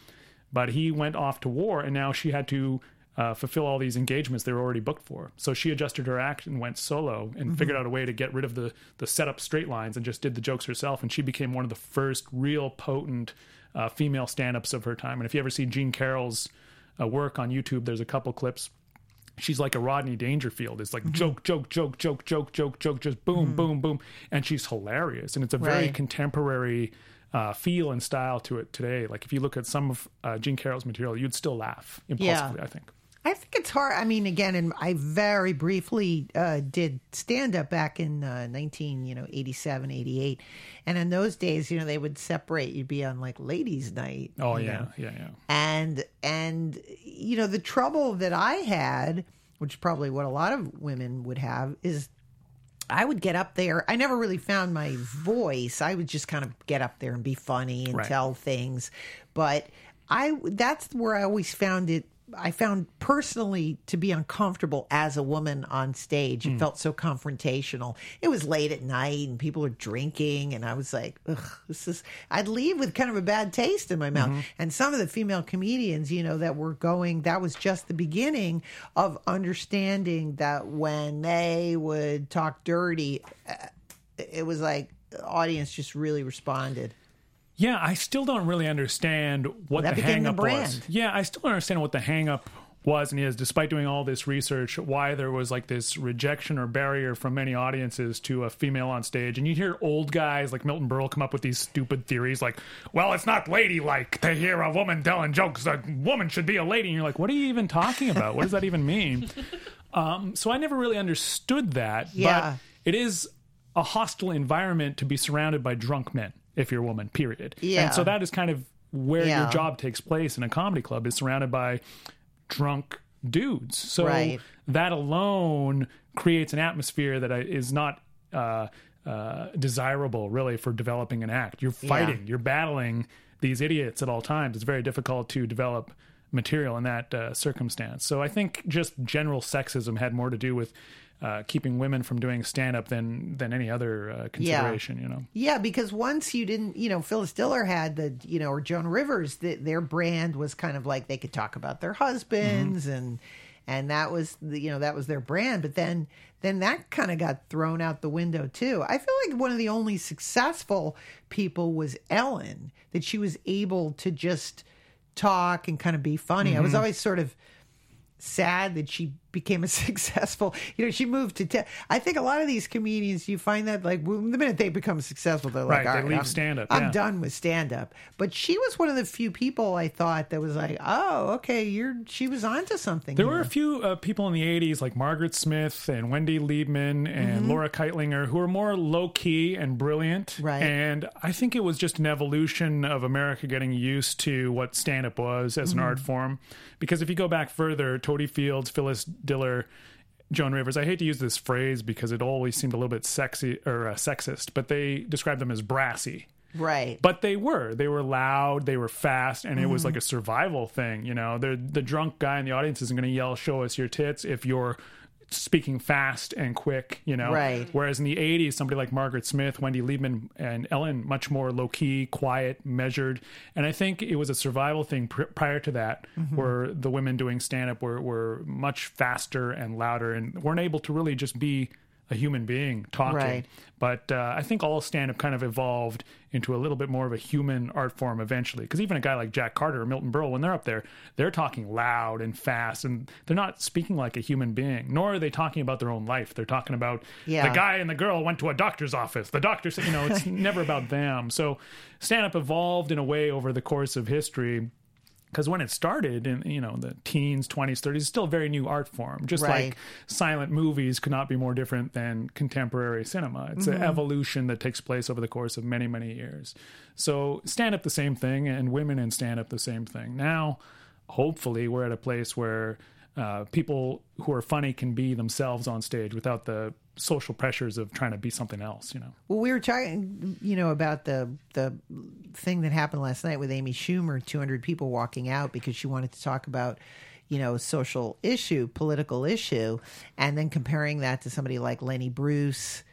[SPEAKER 5] but he went off to war, and now she had to uh, fulfill all these engagements they were already booked for. So she adjusted her act and went solo and
[SPEAKER 3] Mm-hmm.
[SPEAKER 5] figured out a way to get rid of the the setup straight lines and just did the jokes herself. And she became one of the first real potent uh, female stand-ups of her time. And if you ever see Jean Carroll's uh, work on YouTube, there's a couple clips she's like a Rodney Dangerfield. It's like
[SPEAKER 3] Mm-hmm.
[SPEAKER 5] joke, joke, joke, joke, joke, joke, joke, just boom, boom, boom, and she's hilarious. And it's a very
[SPEAKER 3] Right.
[SPEAKER 5] contemporary uh, feel and style to it today. Like if you look at some of uh, Jean Carroll's material, you'd still laugh impulsively. I think.
[SPEAKER 3] I think it's hard. I mean, again, and I very briefly uh, did stand up back in uh, 19, you know, 87, 88. And in those days, you know, they would separate. You'd be on like ladies' night.
[SPEAKER 5] Oh yeah,
[SPEAKER 3] know.
[SPEAKER 5] yeah, yeah.
[SPEAKER 3] And, and, you know, the trouble that I had, which is probably what a lot of women would have, is I would get up there. I never really found my voice. I would just kind of get up there and be funny and
[SPEAKER 5] Right.
[SPEAKER 3] tell things. But I that's where I always found it I found personally to be uncomfortable as a woman on stage. It felt so confrontational. It was late at night and people were drinking and I was like, ugh, this is I'd leave with kind of a bad taste in my mouth. And some of the female comedians, you know, that were going that was just the beginning of understanding that when they would talk dirty, uh, it was like the audience just really responded.
[SPEAKER 5] Yeah, I still don't really understand what
[SPEAKER 3] that
[SPEAKER 5] the
[SPEAKER 3] became
[SPEAKER 5] hang up was. Yeah, I still don't understand what the hang up was and is, despite doing all this research, why there was like this rejection or barrier from many audiences to a female on stage. And you hear old guys like Milton Berle come up with these stupid theories like, well, it's not ladylike to hear a woman telling jokes. A woman should be a lady. And you're like, what are you even talking about? What does that even mean? Um, so I never really understood that.
[SPEAKER 3] Yeah.
[SPEAKER 5] But it is a hostile environment to be surrounded by drunk men if you're a woman, period.
[SPEAKER 3] Yeah.
[SPEAKER 5] And so that is kind of where
[SPEAKER 3] Yeah.
[SPEAKER 5] your job takes place in a comedy club is surrounded by drunk dudes. So
[SPEAKER 3] Right.
[SPEAKER 5] that alone creates an atmosphere that is not uh, uh, desirable really for developing an act. You're fighting, you're battling these idiots at all times. It's very difficult to develop material in that uh, circumstance. So I think just general sexism had more to do with uh, keeping women from doing stand up than than any other uh, consideration. You know.
[SPEAKER 3] Yeah, because once you didn't, you know, Phyllis Diller had the, you know, or Joan Rivers, the, their brand was kind of like they could talk about their husbands and and that was the, you know that was their brand. But then then that kind of got thrown out the window too. I feel like one of the only successful people was Ellen that she was able to just talk and kind of be funny. I was always sort of sad that she became a successful you know she moved to te- i think a lot of these comedians you find that like the minute they become successful they're like
[SPEAKER 5] Right, they
[SPEAKER 3] "All
[SPEAKER 5] leave
[SPEAKER 3] I'm-
[SPEAKER 5] stand-up,
[SPEAKER 3] i'm
[SPEAKER 5] yeah.
[SPEAKER 3] done with stand-up but she was one of the few people i thought that was like oh okay you're she was onto something
[SPEAKER 5] There
[SPEAKER 3] here.
[SPEAKER 5] were a few uh, people in the 80s like Margaret Smith and Wendy Liebman and
[SPEAKER 3] Mm-hmm.
[SPEAKER 5] Laura Kightlinger who were more low key and brilliant.
[SPEAKER 3] Right.
[SPEAKER 5] And I think it was just an evolution of America getting used to what stand up was as an
[SPEAKER 3] Mm-hmm.
[SPEAKER 5] art form. Because if you go back further, Totie Fields, Phyllis Diller, Joan Rivers, I hate to use this phrase because it always seemed a little bit sexy or uh, sexist, but they described them as brassy.
[SPEAKER 3] right
[SPEAKER 5] But they were. They were loud. They were fast, and it was
[SPEAKER 3] Mm-hmm.
[SPEAKER 5] like a survival thing. You know, the the drunk guy in the audience isn't going to yell, "Show us your tits!" if you're speaking fast and quick. You know,
[SPEAKER 3] Right.
[SPEAKER 5] Whereas in the '80s, somebody like Margaret Smith, Wendy Liebman, and Ellen, much more low key, quiet, measured. And I think it was a survival thing pr- prior to that,
[SPEAKER 3] Mm-hmm.
[SPEAKER 5] where the women doing stand up were were much faster and louder, and weren't able to really just be a human being talking.
[SPEAKER 3] Right.
[SPEAKER 5] But uh, I think all stand up kind of evolved into a little bit more of a human art form eventually. Because even a guy like Jack Carter or Milton Berle, when they're up there, they're talking loud and fast and they're not speaking like a human being, nor are they talking about their own life. They're talking about
[SPEAKER 3] Yeah.
[SPEAKER 5] the guy and the girl went to a doctor's office. The doctor said, you know, it's never about them. So stand up evolved in a way over the course of history because when it started in you know the teens 20s 30s it's still a very new art form just
[SPEAKER 3] Right.
[SPEAKER 5] like silent movies could not be more different than contemporary cinema it's
[SPEAKER 3] Mm-hmm.
[SPEAKER 5] an evolution that takes place over the course of many many years so stand up the same thing and women in stand up the same thing now hopefully we're at a place where uh, people who are funny can be themselves on stage without the social pressures of trying to be something else you know
[SPEAKER 3] Well, we were talking, you know, about the the thing that happened last night with Amy Schumer, 200 people walking out because she wanted to talk about, you know, a social issue, political issue, and then comparing that to somebody like Lenny Bruce.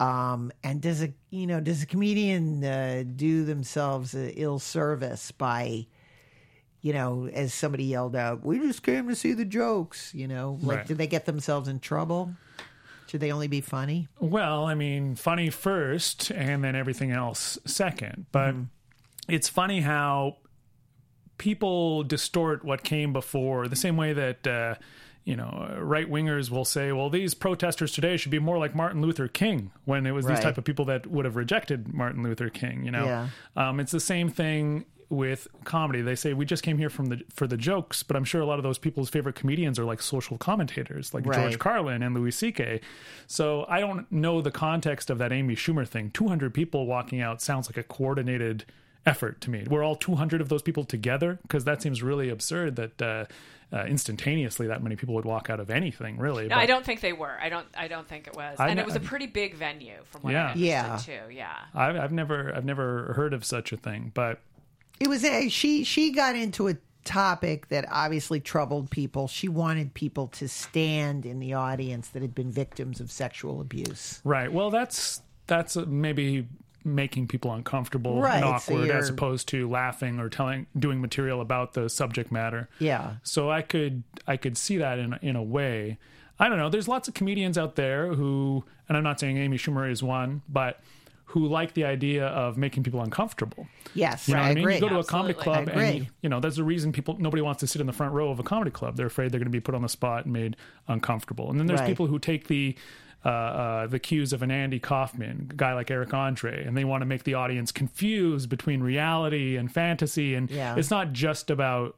[SPEAKER 3] Um, and does a you know does a comedian uh, do themselves ill service by, you know, as somebody yelled out, "We just came to see the jokes," you know, like
[SPEAKER 5] Right.
[SPEAKER 3] did they get themselves in trouble? Should they only be funny?
[SPEAKER 5] Well, I mean, funny first and then everything else second. But it's funny how people distort what came before the same way that. Uh, you know, right wingers will say, "Well, these protesters today should be more like Martin Luther King." When it was these type of people that would have rejected Martin Luther King. You know,
[SPEAKER 3] Yeah.
[SPEAKER 5] um, it's the same thing with comedy. They say we just came here from the for the jokes, but I'm sure a lot of those people's favorite comedians are like social commentators, like George Carlin and Louis C.K. So I don't know the context of that Amy Schumer thing. 200 people walking out sounds like a coordinated effort to me. We're all 200 of those people together because that seems really absurd that uh, uh, instantaneously that many people would walk out of anything. Really,
[SPEAKER 1] No,
[SPEAKER 5] But-
[SPEAKER 1] I don't think they were. I don't. I don't think it was.
[SPEAKER 5] I
[SPEAKER 1] and it was a pretty big venue, from what
[SPEAKER 5] Yeah.
[SPEAKER 1] I understood
[SPEAKER 3] Yeah.
[SPEAKER 1] too. Yeah.
[SPEAKER 5] I've, I've never I've never heard of such a thing, but
[SPEAKER 3] It was a, she she got into a topic that obviously troubled people. She wanted people to stand in the audience that had been victims of sexual abuse.
[SPEAKER 5] Right. Well, that's that's maybe making people uncomfortable
[SPEAKER 3] Right,
[SPEAKER 5] and
[SPEAKER 3] so
[SPEAKER 5] awkward as opposed to laughing or telling doing material about the subject matter.
[SPEAKER 3] Yeah.
[SPEAKER 5] So I could I could see that in in a way. I don't know. There's lots of comedians out there who, and I'm not saying Amy Schumer is one, but who like the idea of making people uncomfortable.
[SPEAKER 3] Yes,
[SPEAKER 5] You know
[SPEAKER 3] I
[SPEAKER 5] what I mean?
[SPEAKER 3] agree.
[SPEAKER 5] You go to a comedy club and you, you know, there's a reason people nobody wants to sit in the front row of a comedy club. They're afraid they're going to be put on the spot and made uncomfortable. And then there's
[SPEAKER 3] Right.
[SPEAKER 5] people who take the uh, uh, the cues of an Andy Kaufman, a guy like Eric Andre, and they want to make the audience confused between reality and fantasy. And
[SPEAKER 3] Yeah.
[SPEAKER 5] it's not just about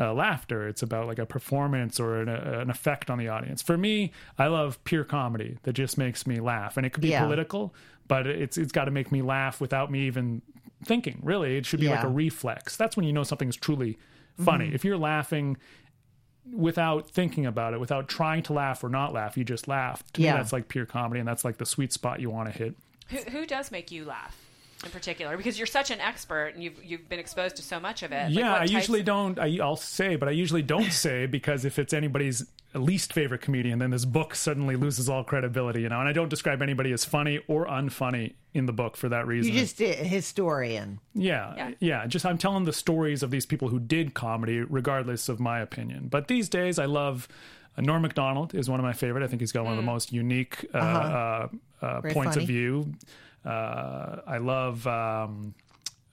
[SPEAKER 5] uh, laughter; it's about like a performance or an, uh, an effect on the audience. For me, I love pure comedy that just makes me laugh, and it could be
[SPEAKER 3] Yeah.
[SPEAKER 5] political, but it's it's got to make me laugh without me even thinking. Really, it should be like a reflex. That's when you know something's truly funny. Mm-hmm. If you're laughing without thinking about it, without trying to laugh or not laugh, you just laugh. To
[SPEAKER 3] Yeah.
[SPEAKER 5] me, that's like pure comedy, and that's like the sweet spot you want to hit.
[SPEAKER 1] Who, who does make you laugh in particular? Because you're such an expert and you've you've been exposed to so much of it.
[SPEAKER 5] Yeah,
[SPEAKER 1] what
[SPEAKER 5] I
[SPEAKER 1] types-
[SPEAKER 5] usually don't. I, I'll say, but I usually don't say because if it's anybody's least favorite comedian, then this book suddenly loses all credibility. You know, and I don't describe anybody as funny or unfunny in the book for that reason.
[SPEAKER 3] You just a historian.
[SPEAKER 5] Yeah,
[SPEAKER 1] Yeah.
[SPEAKER 5] yeah, Just I'm telling the stories of these people who did comedy, regardless of my opinion. But these days, I love. Uh, Norm Macdonald is one of my favorite. I think he's got one of the most unique uh, uh, uh,
[SPEAKER 3] Very
[SPEAKER 5] points
[SPEAKER 3] funny.
[SPEAKER 5] of view. Uh, I love. Um,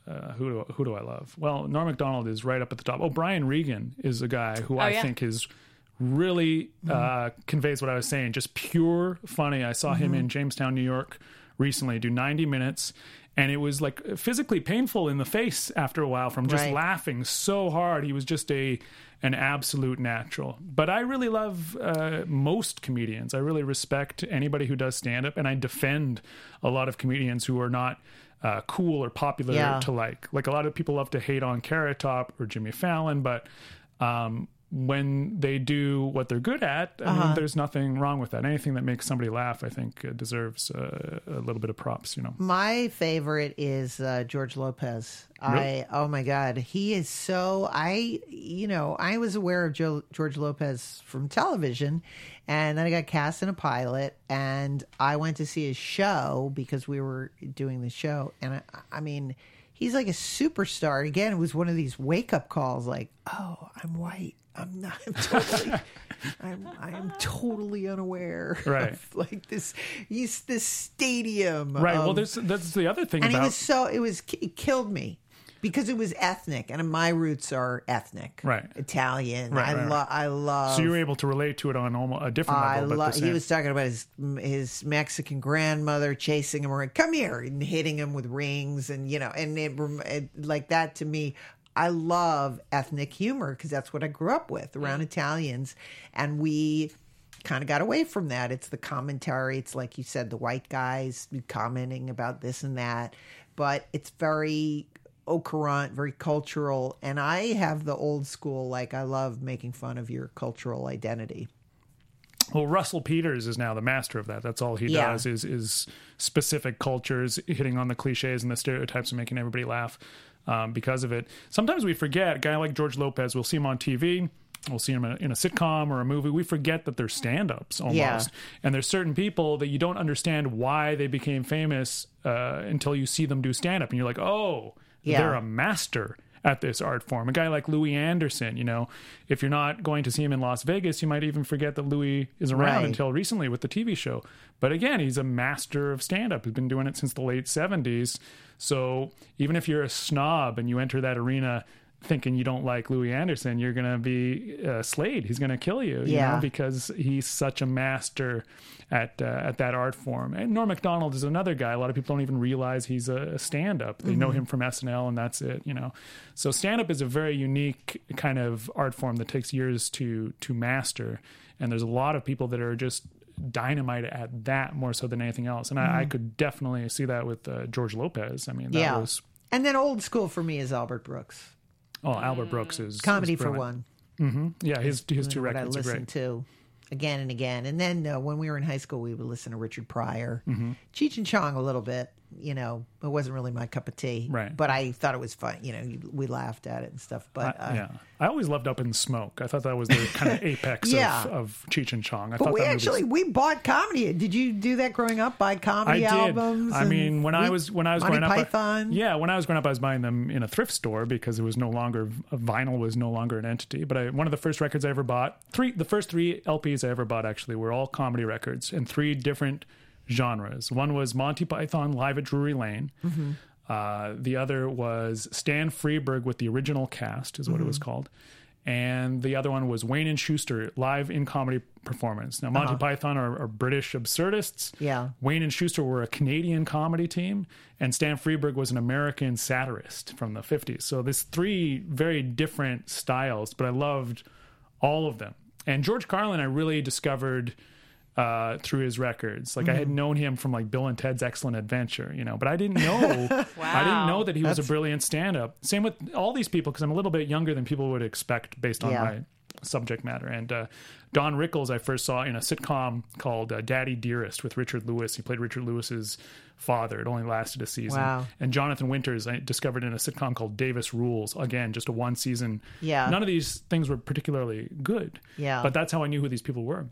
[SPEAKER 5] uh, who do who do I love? Well, Norm Macdonald is right up at the top. Oh, Brian Regan is a guy who I
[SPEAKER 1] yeah.
[SPEAKER 5] think is really uh, conveys what I was saying. Just pure funny. I saw him in Jamestown, New York, recently do 90 minutes, and it was like physically painful in the face after a while from just
[SPEAKER 3] Right.
[SPEAKER 5] laughing so hard. He was just a an absolute natural. But I really love uh, most comedians. I really respect anybody who does stand up, and I defend a lot of comedians who are not. Uh, cool or popular
[SPEAKER 3] Yeah.
[SPEAKER 5] to like. Like a lot of people love to hate on Carrot Top or Jimmy Fallon, but um, when they do what they're good at, I
[SPEAKER 3] Uh-huh.
[SPEAKER 5] mean, there's nothing wrong with that. Anything that makes somebody laugh, I think, uh, deserves uh, a little bit of props. You know,
[SPEAKER 3] My favorite is uh, George Lopez. I oh my god, he is so I you know I was aware of Joe, George Lopez from television, and then I got cast in a pilot, and I went to see his show because we were doing the show, and I, I mean. He's like a superstar. Again, it was one of these wake up calls like, oh, I'm white. I'm not I'm totally I'm I am totally unaware
[SPEAKER 5] Right.
[SPEAKER 3] of like this he's this stadium.
[SPEAKER 5] right? well, there's that's the other thing
[SPEAKER 3] and
[SPEAKER 5] about
[SPEAKER 3] he was so it was it killed me because it was ethnic and my roots are ethnic
[SPEAKER 5] Right.
[SPEAKER 3] italian
[SPEAKER 5] Right,
[SPEAKER 3] i
[SPEAKER 5] right,
[SPEAKER 3] love i love
[SPEAKER 5] so you were able to relate to it on almost a different
[SPEAKER 3] I
[SPEAKER 5] level. but
[SPEAKER 3] love. He was talking about his his Mexican grandmother chasing him around. Come here and hitting him with rings, and you know, and it, it like that to me. I love ethnic humor because that's what I grew up with around mm. Italians. And we kind of got away from that. It's the commentary. It's like you said, the white guys commenting about this and that. But it's very au courant, very cultural. And I have the old school, like, I love making fun of your cultural identity.
[SPEAKER 5] Well, Russell Peters is now the master of that. That's all he
[SPEAKER 3] Yeah.
[SPEAKER 5] does is is specific cultures, hitting on the cliches and the stereotypes and making everybody laugh um, because of it. Sometimes we forget a guy like George Lopez. We'll see him on TV. We'll see him in a, in a sitcom or a movie. We forget that they're stand-ups almost.
[SPEAKER 3] Yeah.
[SPEAKER 5] And there's certain people that you don't understand why they became famous uh, until you see them do stand-up, and you're like, oh,
[SPEAKER 3] Yeah.
[SPEAKER 5] they're a master at this art form. A guy like Louie Anderson, you know, if you're not going to see him in Las Vegas, you might even forget that Louie is around
[SPEAKER 3] Right.
[SPEAKER 5] until recently with the TV show. But again, he's a master of stand up. He's been doing it since the late 70s. So even if you're a snob and you enter that arena thinking you don't like Louie Anderson, you're going to be uh, slayed. He's going to kill you, you
[SPEAKER 3] Yeah.
[SPEAKER 5] know, because he's such a master at uh, at that art form. And Norm Macdonald is another guy. A lot of people don't even realize he's a, a stand-up. They
[SPEAKER 3] Mm-hmm.
[SPEAKER 5] know him from SNL, and that's it. You know, so stand-up is a very unique kind of art form that takes years to to master. And there's a lot of people that are just dynamite at that more so than anything else. And I, I could definitely see that with uh, George Lopez. I mean, that
[SPEAKER 3] Mm-hmm. yeah.
[SPEAKER 5] was
[SPEAKER 3] And then old school for me is Albert Brooks.
[SPEAKER 5] Oh Albert Brooks is
[SPEAKER 3] Comedy
[SPEAKER 5] is
[SPEAKER 3] for one.
[SPEAKER 5] Yeah, his his two
[SPEAKER 3] what I
[SPEAKER 5] records are great.
[SPEAKER 3] to again and again. And then uh, when we were in high school, we would listen to Richard Pryor,
[SPEAKER 5] Mm-hmm.
[SPEAKER 3] Cheech and Chong a little bit. You know, it wasn't really my cup of tea,
[SPEAKER 5] Right.
[SPEAKER 3] But I thought it was fun. You know, we laughed at it and stuff. But uh,
[SPEAKER 5] yeah, I always loved Up in Smoke. I thought that was the kind of apex
[SPEAKER 3] Yeah.
[SPEAKER 5] of, of Cheech and Chong. I
[SPEAKER 3] But
[SPEAKER 5] thought
[SPEAKER 3] we
[SPEAKER 5] that movie was-
[SPEAKER 3] actually we bought comedy. Did you do that growing up? Buy
[SPEAKER 5] I
[SPEAKER 3] comedy
[SPEAKER 5] did.
[SPEAKER 3] albums?
[SPEAKER 5] I mean, when I was when I was
[SPEAKER 3] Monty
[SPEAKER 5] growing up, I-
[SPEAKER 3] Python.
[SPEAKER 5] yeah, when I was growing up, I was buying them in a thrift store because it was no longer vinyl was no longer an entity. But I, one of the first records I ever bought, three the first three LPs I ever bought actually were all comedy records and three different genres. One was Monty Python live at Drury Lane.
[SPEAKER 3] Mm-hmm.
[SPEAKER 5] Uh, the other was Stan Freberg with the original cast, is what it was
[SPEAKER 3] Mm-hmm.
[SPEAKER 5] called. And the other one was Wayne and Shuster live in comedy performance. Now, Monty Python are, are British absurdists.
[SPEAKER 3] Uh-huh. Yeah.
[SPEAKER 5] Wayne and Shuster were a Canadian comedy team, and Stan Freberg was an American satirist from the 50s. So there's three very different styles, but I loved all of them. And George Carlin, I really discovered uh, through his records. Like I had known him from like Bill and Ted's Excellent Adventure, you know, but I didn't know. I didn't know that he was a brilliant stand-up. Same with all these people because I'm a little bit younger than people would expect based on
[SPEAKER 3] Yeah.
[SPEAKER 5] my subject matter. And uh, Don Rickles, I first saw in a sitcom called uh, Daddy Dearest with Richard Lewis. He played Richard Lewis's father. It only lasted a season.
[SPEAKER 3] Wow.
[SPEAKER 5] And Jonathan Winters, I discovered in a sitcom called Davis Rules. Again, just a one season.
[SPEAKER 3] Yeah.
[SPEAKER 5] None of these things were particularly good.
[SPEAKER 3] Yeah.
[SPEAKER 5] But that's how I knew who these people were.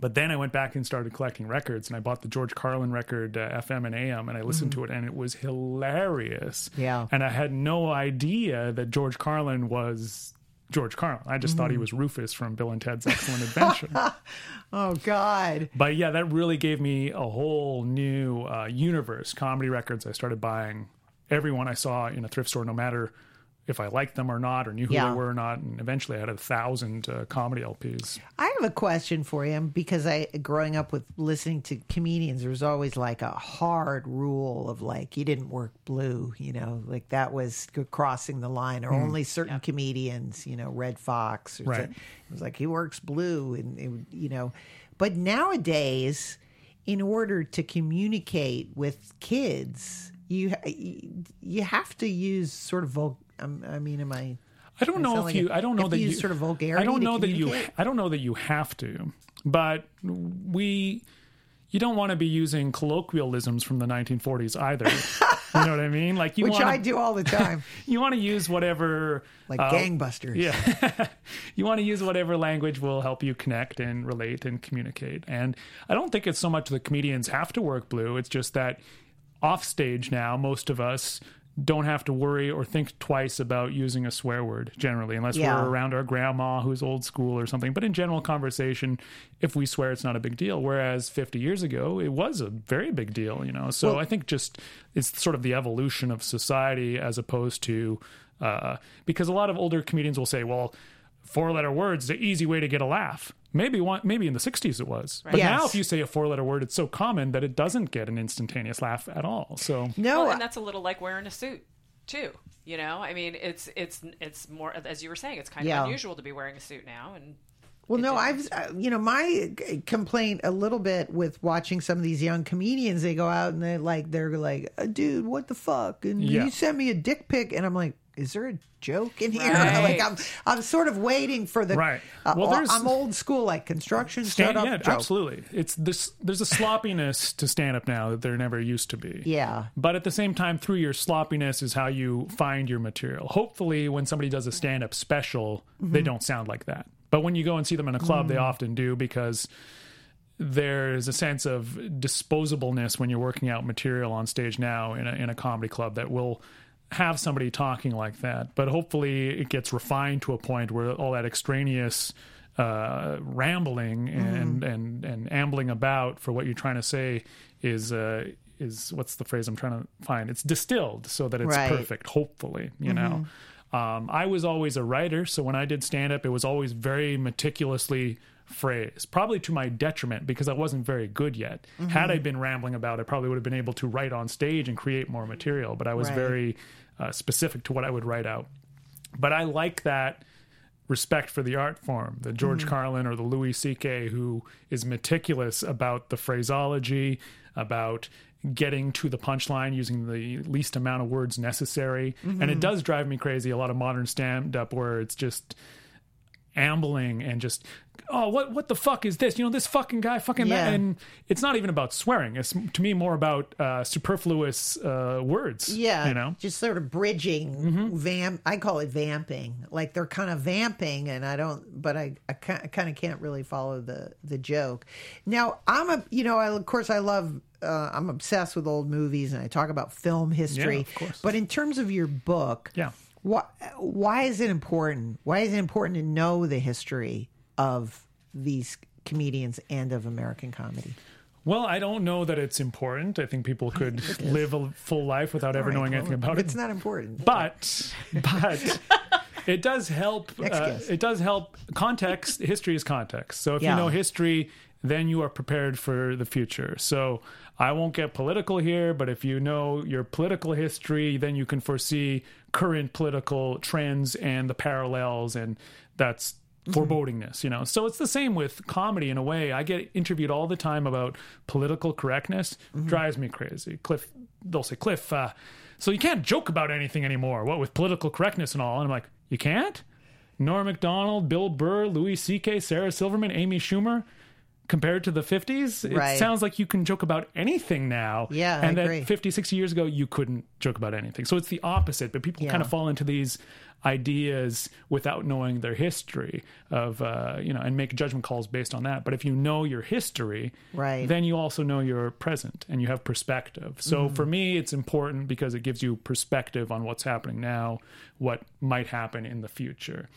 [SPEAKER 5] But then I went back and started collecting records, and I bought the George Carlin record, uh, FM and AM, and I listened to it, and it was hilarious.
[SPEAKER 3] Mm-hmm. Yeah.
[SPEAKER 5] And I had no idea that George Carlin was George Carlin. I just
[SPEAKER 3] Mm-hmm.
[SPEAKER 5] thought he was Rufus from Bill and Ted's Excellent Adventure.
[SPEAKER 3] Oh God.
[SPEAKER 5] but yeah, that really gave me a whole new uh, universe. Comedy records. I started buying everyone I saw in a thrift store, no matter if I liked them or not, or knew who
[SPEAKER 3] Yeah.
[SPEAKER 5] they were or not. And eventually, I had a thousand uh, comedy LPs.
[SPEAKER 3] I have a question for you because I, growing up with listening to comedians, there was always like a hard rule of like you didn't work blue, you know, like that was crossing the line, or only certain comedians, you know, Redd Foxx, or
[SPEAKER 5] Right.
[SPEAKER 3] so- it was like he works blue, and it, you know, but nowadays, in order to communicate with kids, you you have to use sort of um, I mean, am I?
[SPEAKER 5] I don't
[SPEAKER 3] I
[SPEAKER 5] know if
[SPEAKER 3] like
[SPEAKER 5] you. I don't know that you
[SPEAKER 3] use sort of vulgarity
[SPEAKER 5] I don't
[SPEAKER 3] to
[SPEAKER 5] know that you.
[SPEAKER 3] communicate?
[SPEAKER 5] I don't know that you have to, but we. You don't want to be using colloquialisms from the 1940s either. you know what I mean? Like you
[SPEAKER 3] Which
[SPEAKER 5] want
[SPEAKER 3] I do all the time,
[SPEAKER 5] You want to use whatever
[SPEAKER 3] like
[SPEAKER 5] uh,
[SPEAKER 3] gangbusters.
[SPEAKER 5] Yeah. you want to use whatever language will help you connect and relate and communicate. And I don't think it's so much the comedians have to work blue. It's just that off stage now, most of us don't have to worry or think twice about using a swear word generally, unless
[SPEAKER 3] Yeah.
[SPEAKER 5] we're around our grandma who's old school or something. But in general conversation, if we swear, it's not a big deal. Whereas 50 years ago, it was a very big deal, you know? So
[SPEAKER 3] Well-
[SPEAKER 5] I think just it's sort of the evolution of society as opposed to, uh, because a lot of older comedians will say, well, four letter words, the easy way to get a laugh. Maybe one, maybe in the 60s it was. But now if you say a four letter word, it's so common that it doesn't get an instantaneous laugh at all. So
[SPEAKER 3] No,
[SPEAKER 1] Well, and that's a little like wearing a suit. too. You know, I mean, it's it's it's more as you were saying, it's kind
[SPEAKER 3] Yeah.
[SPEAKER 1] of unusual to be wearing a suit now, and
[SPEAKER 3] Well, no. I've, uh, you know, my complaint a little bit with watching some of these young comedians. They go out and they like, they're like, uh, dude, what the fuck? And
[SPEAKER 5] Yeah.
[SPEAKER 3] you sent me a dick pic, and I'm like, is there a joke in here?
[SPEAKER 1] Right.
[SPEAKER 3] like, I'm, I'm sort of waiting for the.
[SPEAKER 5] Right.
[SPEAKER 3] Uh,
[SPEAKER 5] Well, there's-
[SPEAKER 3] I'm old school, like construction
[SPEAKER 5] Stand,
[SPEAKER 3] startup
[SPEAKER 5] yeah,
[SPEAKER 3] joke.
[SPEAKER 5] absolutely. It's this. There's a sloppiness to stand up now that there never used to be.
[SPEAKER 3] Yeah.
[SPEAKER 5] But at the same time, through your sloppiness is how you find your material. Hopefully, when somebody does a stand up special, they
[SPEAKER 3] Mm-hmm.
[SPEAKER 5] don't sound like that. But when you go and see them in a club,
[SPEAKER 3] Mm.
[SPEAKER 5] they often do because there's a sense of disposableness when you're working out material on stage now in a, in a comedy club that will have somebody talking like that. But hopefully, it gets refined to a point where all that extraneous uh, rambling and, and and ambling about for what you're trying to say is uh, is what's the phrase I'm trying to find? It's distilled so that it's
[SPEAKER 3] Right.
[SPEAKER 5] perfect. Hopefully, you know. Um, I was always a writer, so when I did stand up, it was always very meticulously phrased, probably to my detriment because I wasn't very good yet. Mm-hmm. Had I been rambling about, it, I probably would have been able to write on stage and create more material, but I was
[SPEAKER 3] Right.
[SPEAKER 5] very uh, specific to what I would write out. But I like that respect for the art form, the George mm-hmm. Carlin or the Louis C.K., who is meticulous about the phraseology, about getting to the punchline using the least amount of words necessary. And it mm-hmm. does drive me crazy, a lot of modern stand up where it's just ambling and just oh what what the fuck is this you know this fucking guy fucking that and it's not even about swearing it's to me more about uh superfluous uh words
[SPEAKER 3] Yeah,
[SPEAKER 5] you know
[SPEAKER 3] just sort of bridging,
[SPEAKER 5] Mm-hmm.
[SPEAKER 3] vamp. I call it vamping. Like they're kind of vamping, and I don't, but I, I, kind of can't really follow the the joke. Now I'm a, you know, I, of course I love. Uh, I'm obsessed with old movies, and I talk about film history.
[SPEAKER 5] Yeah, of course.
[SPEAKER 3] But in terms of your book,
[SPEAKER 5] Yeah.
[SPEAKER 3] Why why is it important? Why is it important to know the history of these comedians and of American comedy?
[SPEAKER 5] Well, I don't know that it's important. I think people could live a full life without ever
[SPEAKER 3] right,
[SPEAKER 5] knowing
[SPEAKER 3] well,
[SPEAKER 5] anything about it.
[SPEAKER 3] It's not important.
[SPEAKER 5] but but it does help uh, it does help context history is context so if
[SPEAKER 3] Yeah.
[SPEAKER 5] you know history then you are prepared for the future so i won't get political here but if you know your political history then you can foresee current political trends and the parallels and that's forebodingness you know? So it's the same with comedy in a way. I get interviewed all the time about political correctness. Drives me crazy. Kliph they'll say Kliph uh, so you can't joke about anything anymore. What with political correctness and all? And i'm like you can't? Norm macdonald bill burr louis ck sarah silverman amy schumer compared to the 50s it
[SPEAKER 3] Right.
[SPEAKER 5] sounds like you can joke about anything now
[SPEAKER 3] Yeah, I
[SPEAKER 5] and that
[SPEAKER 3] agree.
[SPEAKER 5] 50 60 years ago you couldn't joke about anything so it's the opposite but people
[SPEAKER 3] Yeah.
[SPEAKER 5] kind of fall into these ideas without knowing their history of uh, you know and make judgment calls based on that but if you know your history
[SPEAKER 3] Right.
[SPEAKER 5] then you also know your present and you have perspective so
[SPEAKER 3] Mm-hmm.
[SPEAKER 5] for me it's important because it gives you perspective on what's happening now what might happen in the future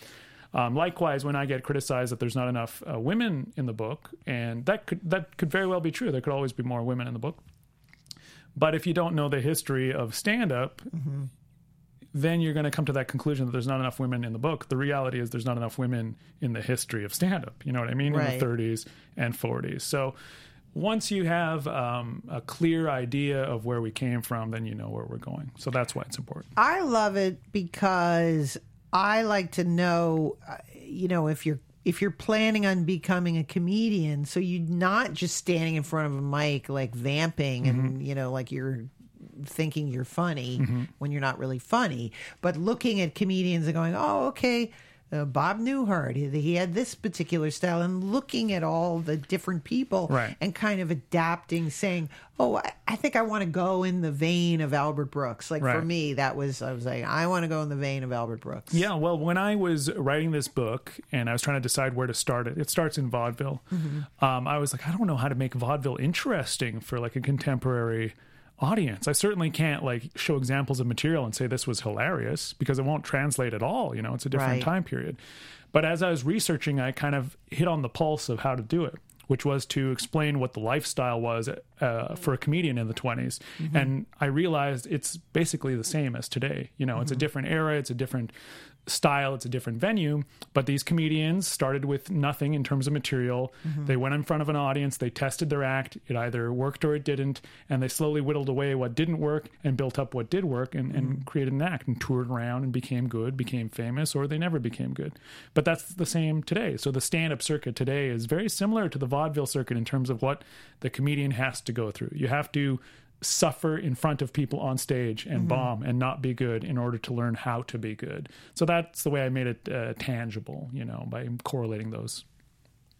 [SPEAKER 5] um, likewise, when I get criticized that there's not enough uh, women in the book, and that could that could very well be true. There could always be more women in the book. But if you don't know the history of stand up,
[SPEAKER 3] Mm-hmm.
[SPEAKER 5] then you're going to come to that conclusion that there's not enough women in the book. The reality is there's not enough women in the history of stand up. You know what I mean?
[SPEAKER 3] Right.
[SPEAKER 5] In the 30s and 40s. So once you have um, a clear idea of where we came from, then you know where we're going. So that's why it's important.
[SPEAKER 3] I love it because I like to know, uh, you know, if you're if you're planning on becoming a comedian, so you're not just standing in front of a mic like vamping and you know like you're thinking you're funny when you're not really funny, but looking at comedians and going, "Oh, okay." Uh, Bob Newhart, he, he had this particular style, and looking at all the different people,
[SPEAKER 5] Right.
[SPEAKER 3] and kind of adapting, saying, "Oh, I, I think I want to go in the vein of Albert Brooks." Like for me, that was I was like, I want to go in the vein of Albert Brooks.
[SPEAKER 5] Yeah, well, when I was writing this book and I was trying to decide where to start it, it starts in vaudeville. Um, I was like, I don't know how to make vaudeville interesting for like a contemporary audience. I certainly can't like show examples of material and say this was hilarious because it won't translate at all. You know, it's a different
[SPEAKER 3] Right.
[SPEAKER 5] time period. But as I was researching, I kind of hit on the pulse of how to do it, which was to explain what the lifestyle was uh, for a comedian in the 20s. And I realized it's basically the same as today. You know, it's a different era, it's a different style, it's a different venue. But these comedians started with nothing in terms of material. Mm-hmm. They went in front of an audience, they tested their act. It either worked or it didn't. And they slowly whittled away what didn't work and built up what did work and, and mm-hmm. created an act and toured around and became good, became famous, or they never became good. But that's the same today. So the stand up circuit today is very similar to the vaudeville circuit in terms of what the comedian has to go through. You have to suffer in front of people on stage and bomb and not be good in order to learn how to be good. So that's the way I made it uh, tangible, you know, by correlating those.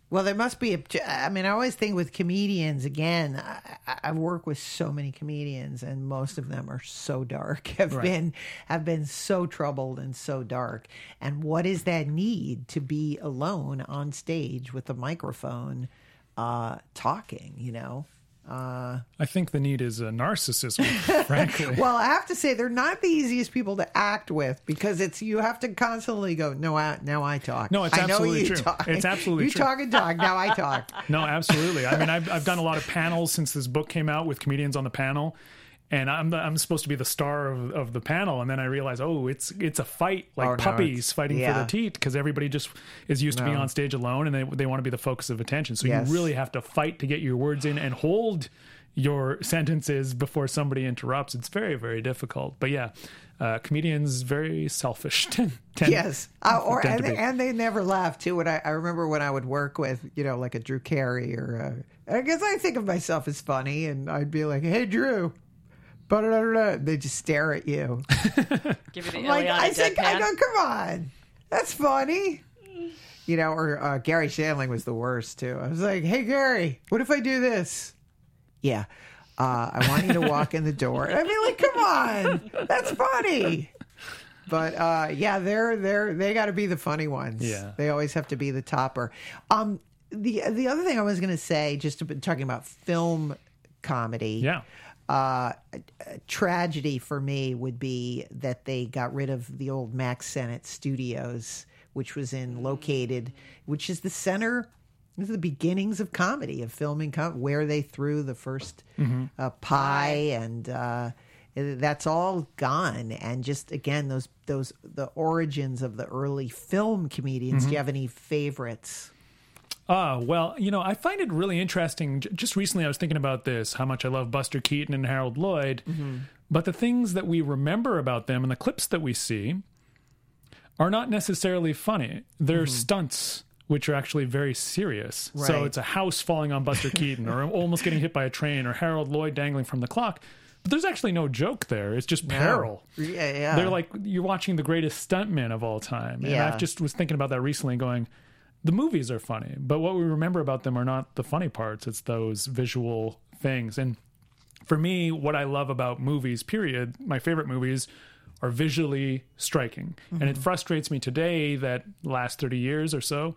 [SPEAKER 3] Well, there must be. A, I mean, I always think with comedians. Again, I, I- I've worked with so many comedians, and most of them are so dark. Have
[SPEAKER 5] Right.
[SPEAKER 3] been have been so troubled and so dark. And what is that need to be alone on stage with a microphone, uh, talking? You know. Uh,
[SPEAKER 5] I think the need is a narcissism, frankly.
[SPEAKER 3] well, I have to say they're not the easiest people to act with because it's you have to constantly go. No, I, now I talk.
[SPEAKER 5] No, it's
[SPEAKER 3] I know
[SPEAKER 5] absolutely
[SPEAKER 3] you
[SPEAKER 5] true.
[SPEAKER 3] Talk.
[SPEAKER 5] It's absolutely true.
[SPEAKER 3] you
[SPEAKER 5] true.
[SPEAKER 3] talk and talk. Now I talk.
[SPEAKER 5] No, absolutely. I mean, I've, I've done a lot of panels since this book came out with comedians on the panel, and I'm the, I'm supposed to be the star of, of the panel, and then I realize, oh, it's it's a fight like
[SPEAKER 3] Oh,
[SPEAKER 5] puppies
[SPEAKER 3] it's-
[SPEAKER 5] fighting
[SPEAKER 3] yeah.
[SPEAKER 5] for the teat because everybody just is used to being on stage alone, and they they want to be the focus of attention. So
[SPEAKER 3] Yes.
[SPEAKER 5] you really have to fight to get your words in and hold your sentences before somebody interrupts. It's very very difficult. But yeah. Uh, comedians very selfish. tend,
[SPEAKER 3] yes, uh, or and,
[SPEAKER 5] to
[SPEAKER 3] and they never laugh too. When I, I remember when I would work with you know like a Drew Carey or uh, I guess I think of myself as funny, and I'd be like, "Hey, Drew." Ba-da-da-da-da," They just stare at you.
[SPEAKER 1] Give you the
[SPEAKER 3] like I said, I go, come on, that's funny. You know, or uh, Garry Shandling was the worst too. I was like, "Hey, Garry, what if I do this?" Yeah, uh, I want you to walk in the door. I mean, like, come on, that's funny. But uh, yeah, they're they're they got to be the funny ones.
[SPEAKER 5] Yeah.
[SPEAKER 3] they always have to be the topper. Um, the the other thing I was going to say, just to, talking about film comedy,
[SPEAKER 5] Yeah.
[SPEAKER 3] Uh, tragedy for me would be that they got rid of the old Mack Sennett Studios, which was in located, which is the center. This is the beginnings of comedy, of filming, com- where they threw the 1st uh, pie, and uh, that's all gone. And just again, those those the origins of the early film comedians. Do you have any favorites?
[SPEAKER 5] Ah, well, you know, I find it really interesting. Just recently, I was thinking about this how much I love Buster Keaton and Harold Lloyd.
[SPEAKER 3] Mm-hmm.
[SPEAKER 5] But the things that we remember about them and the clips that we see are not necessarily funny. They're stunts, which are actually very serious. Right. So
[SPEAKER 3] Mm-hmm.
[SPEAKER 5] It's a house falling on Buster Keaton or almost getting hit by a train or Harold Lloyd dangling from the clock. But there's actually no joke there. It's just peril.
[SPEAKER 3] Yeah, yeah.
[SPEAKER 5] They're like you're watching the greatest stuntman of all time. And
[SPEAKER 3] Yeah.
[SPEAKER 5] I just was thinking about that recently, going, the movies are funny, but what we remember about them are not the funny parts. It's those visual things. And for me, what I love about movies, period, my favorite movies are visually striking. And
[SPEAKER 3] Mm-hmm.
[SPEAKER 5] it frustrates me today that last 30 years or so,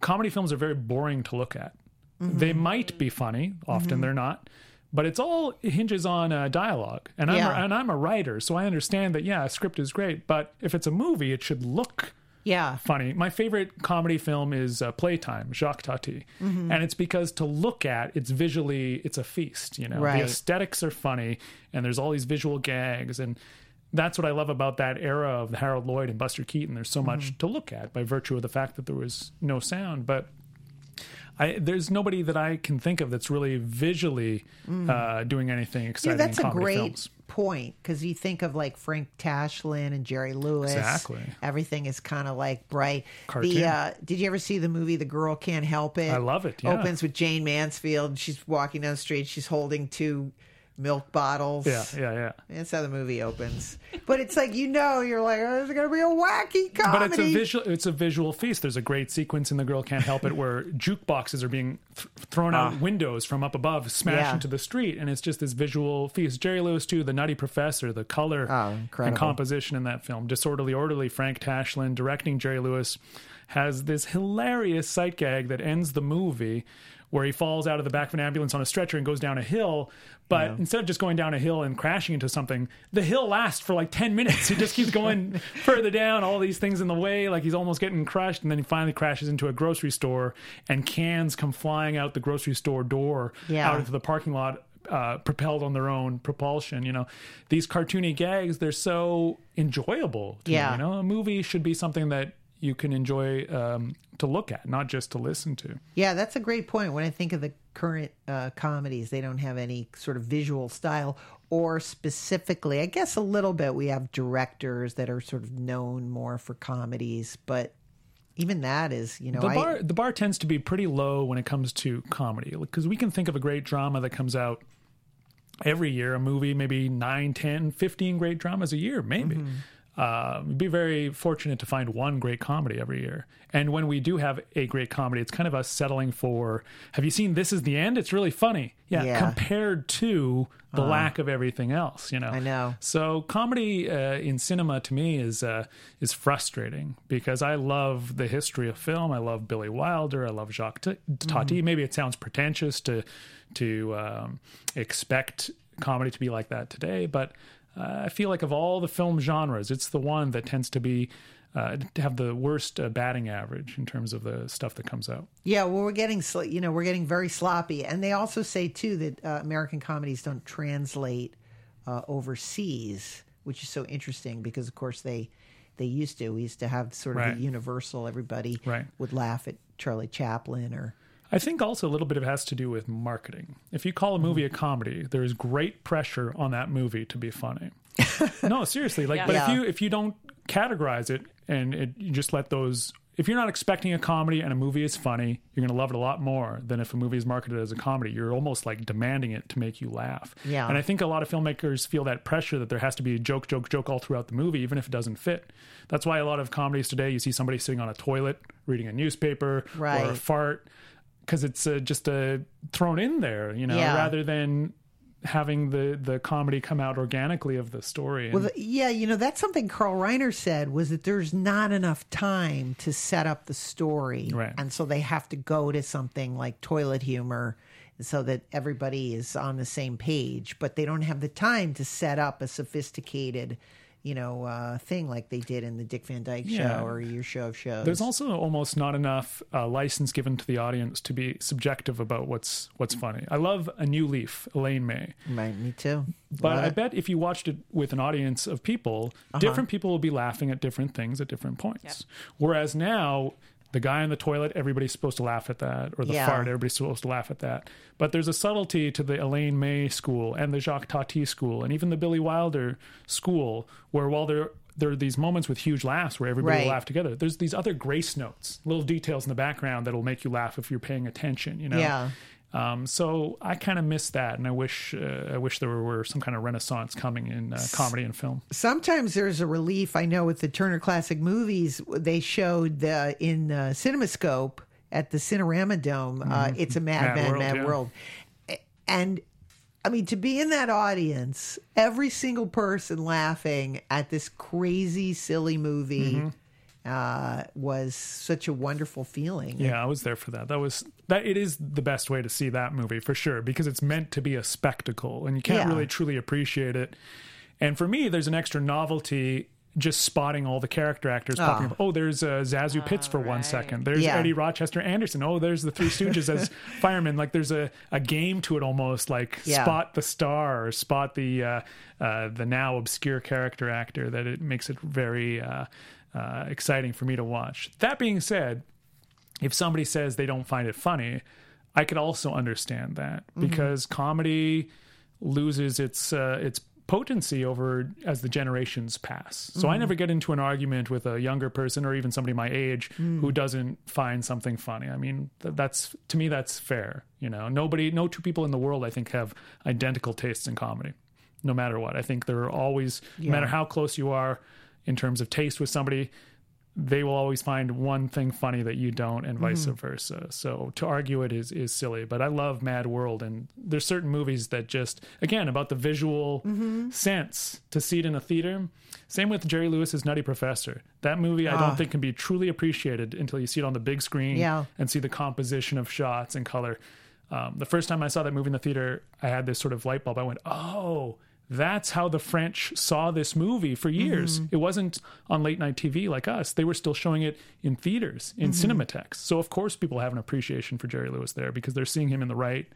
[SPEAKER 5] comedy films are very boring to look at.
[SPEAKER 3] Mm-hmm.
[SPEAKER 5] They might be funny, often they're not. But it's all it hinges on uh, dialogue, and I'm
[SPEAKER 3] Yeah.
[SPEAKER 5] a, and I'm a writer, so I understand that. Yeah, a script is great, but if it's a movie, it should look
[SPEAKER 3] yeah.
[SPEAKER 5] funny. My favorite comedy film is uh, Playtime, Jacques Tati,
[SPEAKER 3] Mm-hmm.
[SPEAKER 5] and it's because to look at, it's visually, it's a feast. You know,
[SPEAKER 3] Right.
[SPEAKER 5] the aesthetics are funny, and there's all these visual gags, and that's what I love about that era of Harold Lloyd and Buster Keaton. There's so
[SPEAKER 3] Mm-hmm.
[SPEAKER 5] much to look at by virtue of the fact that there was no sound, but. I, there's nobody that I can think of that's really visually uh, doing anything
[SPEAKER 3] Mm. Yeah,
[SPEAKER 5] exciting
[SPEAKER 3] that's
[SPEAKER 5] in
[SPEAKER 3] a great
[SPEAKER 5] films.
[SPEAKER 3] Point because you think of like Frank Tashlin and Jerry Lewis.
[SPEAKER 5] Exactly.
[SPEAKER 3] Everything is kind of like bright.
[SPEAKER 5] Cartoon.
[SPEAKER 3] The uh, did you ever see the movie The Girl Can't Help It?
[SPEAKER 5] I love it, yeah.
[SPEAKER 3] Opens with Jayne Mansfield. She's walking down the street. She's holding two milk bottles.
[SPEAKER 5] Yeah, yeah, yeah.
[SPEAKER 3] That's how the movie opens. But it's like you know, you're like, oh, there's gonna be a wacky comedy.
[SPEAKER 5] But it's a visual. It's a visual feast. There's a great sequence in The Girl Can't Help It where jukeboxes are being th- thrown out windows from up above, smash
[SPEAKER 3] Ah. Yeah.
[SPEAKER 5] into the street, and it's just this visual feast. Jerry Lewis too, the Nutty Professor, the color
[SPEAKER 3] Oh,
[SPEAKER 5] and composition in that film, disorderly orderly. Frank Tashlin directing Jerry Lewis has this hilarious sight gag that ends the movie. where he falls out of the back of an ambulance on a stretcher and goes down a hill. But instead of just going down a hill and crashing into something, the hill lasts for like 10 minutes. He just keeps going further down, all these things in the way, like he's almost getting crushed. And then he finally crashes into a grocery store, and cans come flying out the grocery store door
[SPEAKER 3] Yeah.
[SPEAKER 5] out into the parking lot. Uh, propelled on their own propulsion, you know, these cartoony gags, they're so enjoyable. To me,
[SPEAKER 3] Yeah.
[SPEAKER 5] you know, a movie should be something that you can enjoy um, to look at, not just to listen to.
[SPEAKER 3] Yeah, that's a great point. When I think of the current uh, comedies, they don't have any sort of visual style, or specifically, I guess a little bit. We have directors that are sort of known more for comedies, but even that is, you know,
[SPEAKER 5] the
[SPEAKER 3] I,
[SPEAKER 5] bar the bar tends to be pretty low when it comes to comedy because we can think of a great drama that comes out every year a movie maybe 9 10 15 great dramas a year maybe uh, be very fortunate to find one great comedy every year and when we do have a great comedy it's kind of us settling for have you seen this is the end it's really funny yeah,
[SPEAKER 3] Yeah.
[SPEAKER 5] compared to the lack of everything else you know
[SPEAKER 3] I know.
[SPEAKER 5] so comedy uh, in cinema to me is uh, is frustrating because I love the history of film. I love Billy Wilder. I love Jacques T- Tati. Maybe it sounds pretentious to to um, expect comedy to be like that today, but uh, I feel like of all the film genres, it's the one that tends to be uh, to have the worst uh, batting average in terms of the stuff that comes out.
[SPEAKER 3] Yeah, well, we're getting sl- you know we're getting very sloppy, and they also say too that uh, American comedies don't translate uh, overseas, which is so interesting because of course they they used to. We used to have sort of
[SPEAKER 5] Right.
[SPEAKER 3] a universal. Everybody
[SPEAKER 5] Right.
[SPEAKER 3] would laugh at Charlie Chaplin or
[SPEAKER 5] I think also a little bit of it has to do with marketing. If you call a movie a mm-hmm. comedy, there is great pressure on that movie to be funny. no, seriously. Like,
[SPEAKER 1] Yeah.
[SPEAKER 5] but
[SPEAKER 3] Yeah.
[SPEAKER 5] if you if you don't categorize it and it, you just let those, if you're not expecting a comedy and a movie is funny, you're going to love it a lot more than if a movie is marketed as a comedy. You're almost like demanding it to make you laugh.
[SPEAKER 3] Yeah.
[SPEAKER 5] And I think a lot of filmmakers feel that pressure that there has to be a joke, joke, joke all throughout the movie, even if it doesn't fit. That's why a lot of comedies today, you see somebody sitting on a toilet reading a newspaper or a fart because it's uh, just uh, thrown in there, you know,
[SPEAKER 3] Yeah.
[SPEAKER 5] rather than having the the comedy come out organically of the story. And-
[SPEAKER 3] Well, the, yeah, you know that's something Carl Reiner said was that there's not enough time to set up the story,
[SPEAKER 5] Right.
[SPEAKER 3] and so they have to go to something like toilet humor so that everybody is on the same page, but they don't have the time to set up a sophisticated, you know, uh, thing like they did in the Dick Van Dyke
[SPEAKER 5] Yeah.
[SPEAKER 3] Show or your show of shows.
[SPEAKER 5] There's also almost not enough uh, license given to the audience to be subjective about what's what's funny. I love A New Leaf, Elaine May,
[SPEAKER 3] right, me too.
[SPEAKER 5] but
[SPEAKER 3] Love
[SPEAKER 5] I bet if you watched it with an audience of people, different people will be laughing at different things at different points. Whereas now, the guy in the toilet, everybody's supposed to laugh at that, or the
[SPEAKER 3] Yeah.
[SPEAKER 5] fart, everybody's supposed to laugh at that. But there's a subtlety to the Elaine May school and the Jacques Tati school, and even the Billy Wilder school, where while there there are these moments with huge laughs where everybody
[SPEAKER 3] Right.
[SPEAKER 5] will laugh together. There's these other grace notes, little details in the background that'll make you laugh if you're paying attention. You know.
[SPEAKER 3] Yeah.
[SPEAKER 5] Um, so I kind of miss that, and I wish uh, I wish there were some kind of renaissance coming in uh, comedy and film.
[SPEAKER 3] sometimes there's a relief. I know with the Turner Classic Movies, they showed the, in uh, CinemaScope at the Cinerama Dome. Uh, it's a Mad,
[SPEAKER 5] Mad
[SPEAKER 3] Mad,
[SPEAKER 5] World,
[SPEAKER 3] Mad
[SPEAKER 5] yeah.
[SPEAKER 3] World, and I mean to be in that audience, every single person laughing at this crazy, silly movie.
[SPEAKER 5] Mm-hmm.
[SPEAKER 3] Uh, was such a wonderful feeling.
[SPEAKER 5] Yeah, I was there for that. That was that. It is the best way to see that movie for sure because it's meant to be a spectacle, and you can't
[SPEAKER 3] Yeah.
[SPEAKER 5] really truly appreciate it. And for me, there's an extra novelty just spotting all the character actors popping up. Oh, there's uh, ZaSu Pitts for one
[SPEAKER 1] right.
[SPEAKER 5] second. There's
[SPEAKER 3] Yeah.
[SPEAKER 5] Eddie Rochester Anderson. Oh, there's the Three Stooges as firemen. Like there's a, a game to it almost. Like
[SPEAKER 3] Yeah.
[SPEAKER 5] spot the star or spot the uh, uh, the now obscure character actor. That it makes it very uh, exciting for me to watch. That being said, if somebody says they don't find it funny, I could also understand that because comedy loses its uh, its potency over as the generations pass. So I never get into an argument with a younger person or even somebody my age who doesn't find something funny. I mean, th- that's to me that's fair. You know, nobody, no two people in the world I think have identical tastes in comedy. No matter what, I think there are always, no matter how close you are in terms of taste with somebody, they will always find one thing funny that you don't and vice mm-hmm. versa. So to argue it is is silly but i love mad world and there's certain movies that just again about the visual mm-hmm. sense to see it in a theater. Same with jerry lewis's nutty professor. That movie i don't ah. think can be truly appreciated until you see it on the big screen
[SPEAKER 3] Yeah.
[SPEAKER 5] and see the composition of shots and color. Um, the first time I saw that movie in the theater, I had this sort of light bulb. I went, oh, that's how the French saw this movie for years. It wasn't on late night TV like us. They were still showing it in theaters, in Cinémathèques. So, of course, people have an appreciation for Jerry Lewis there because they're seeing him in the right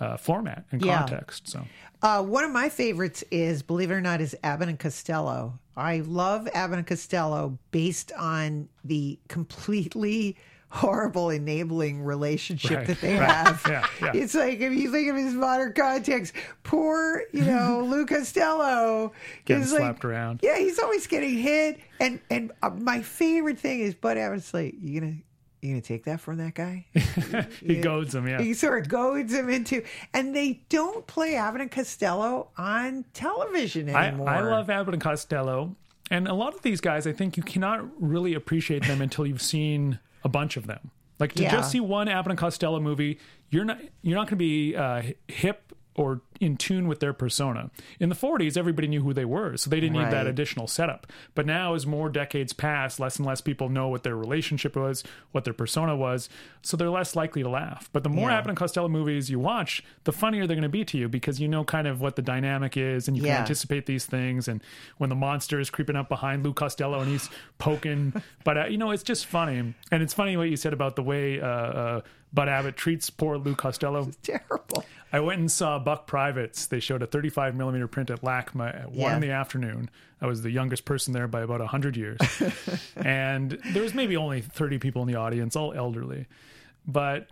[SPEAKER 5] uh, format and
[SPEAKER 3] Yeah.
[SPEAKER 5] context. So,
[SPEAKER 3] Uh, one of my favorites is, believe it or not, is Abbott and Costello. I love Abbott and Costello based on the completely horrible enabling relationship
[SPEAKER 5] Right,
[SPEAKER 3] that they
[SPEAKER 5] right.
[SPEAKER 3] have.
[SPEAKER 5] Yeah, yeah.
[SPEAKER 3] It's like if you think of his modern context, poor, you know, Lou Costello
[SPEAKER 5] Getting
[SPEAKER 3] is like-
[SPEAKER 5] slapped around.
[SPEAKER 3] Yeah, he's always getting hit. And and uh, my favorite thing is Bud Abbott's like, you gonna you gonna take that from that guy?
[SPEAKER 5] he goads him, yeah.
[SPEAKER 3] He sort of goads him into, and they don't play Abbott and Costello on television
[SPEAKER 5] I,
[SPEAKER 3] anymore.
[SPEAKER 5] I love Abbott and Costello, and a lot of these guys, I think you cannot really appreciate them until you've seen a bunch of them. Like to
[SPEAKER 3] Yeah.
[SPEAKER 5] just see one Abbott and Costello movie, you're not you're not going to be uh, hip or in tune with their persona. In the 40s, everybody knew who they were, so they didn't need that additional setup. But now, as more decades pass, less and less people know what their relationship was, what their persona was, so they're less likely to laugh. But the more
[SPEAKER 3] Yeah.
[SPEAKER 5] Abbott and Costello movies you watch, the funnier they're going to be to you because you know kind of what the dynamic is, and you
[SPEAKER 3] Yeah.
[SPEAKER 5] can anticipate these things. And when the monster is creeping up behind Lou Costello and he's poking, but uh, you know it's just funny. And it's funny what you said about the way uh, uh, Bud Abbott treats poor Lou Costello.
[SPEAKER 3] terrible.
[SPEAKER 5] I went and saw Buck Privates. They showed a 35 millimeter print at LACMA at one
[SPEAKER 3] Yeah.
[SPEAKER 5] in the afternoon. I was the youngest person there by about 100 years. and there was maybe only 30 people in the audience, all elderly. But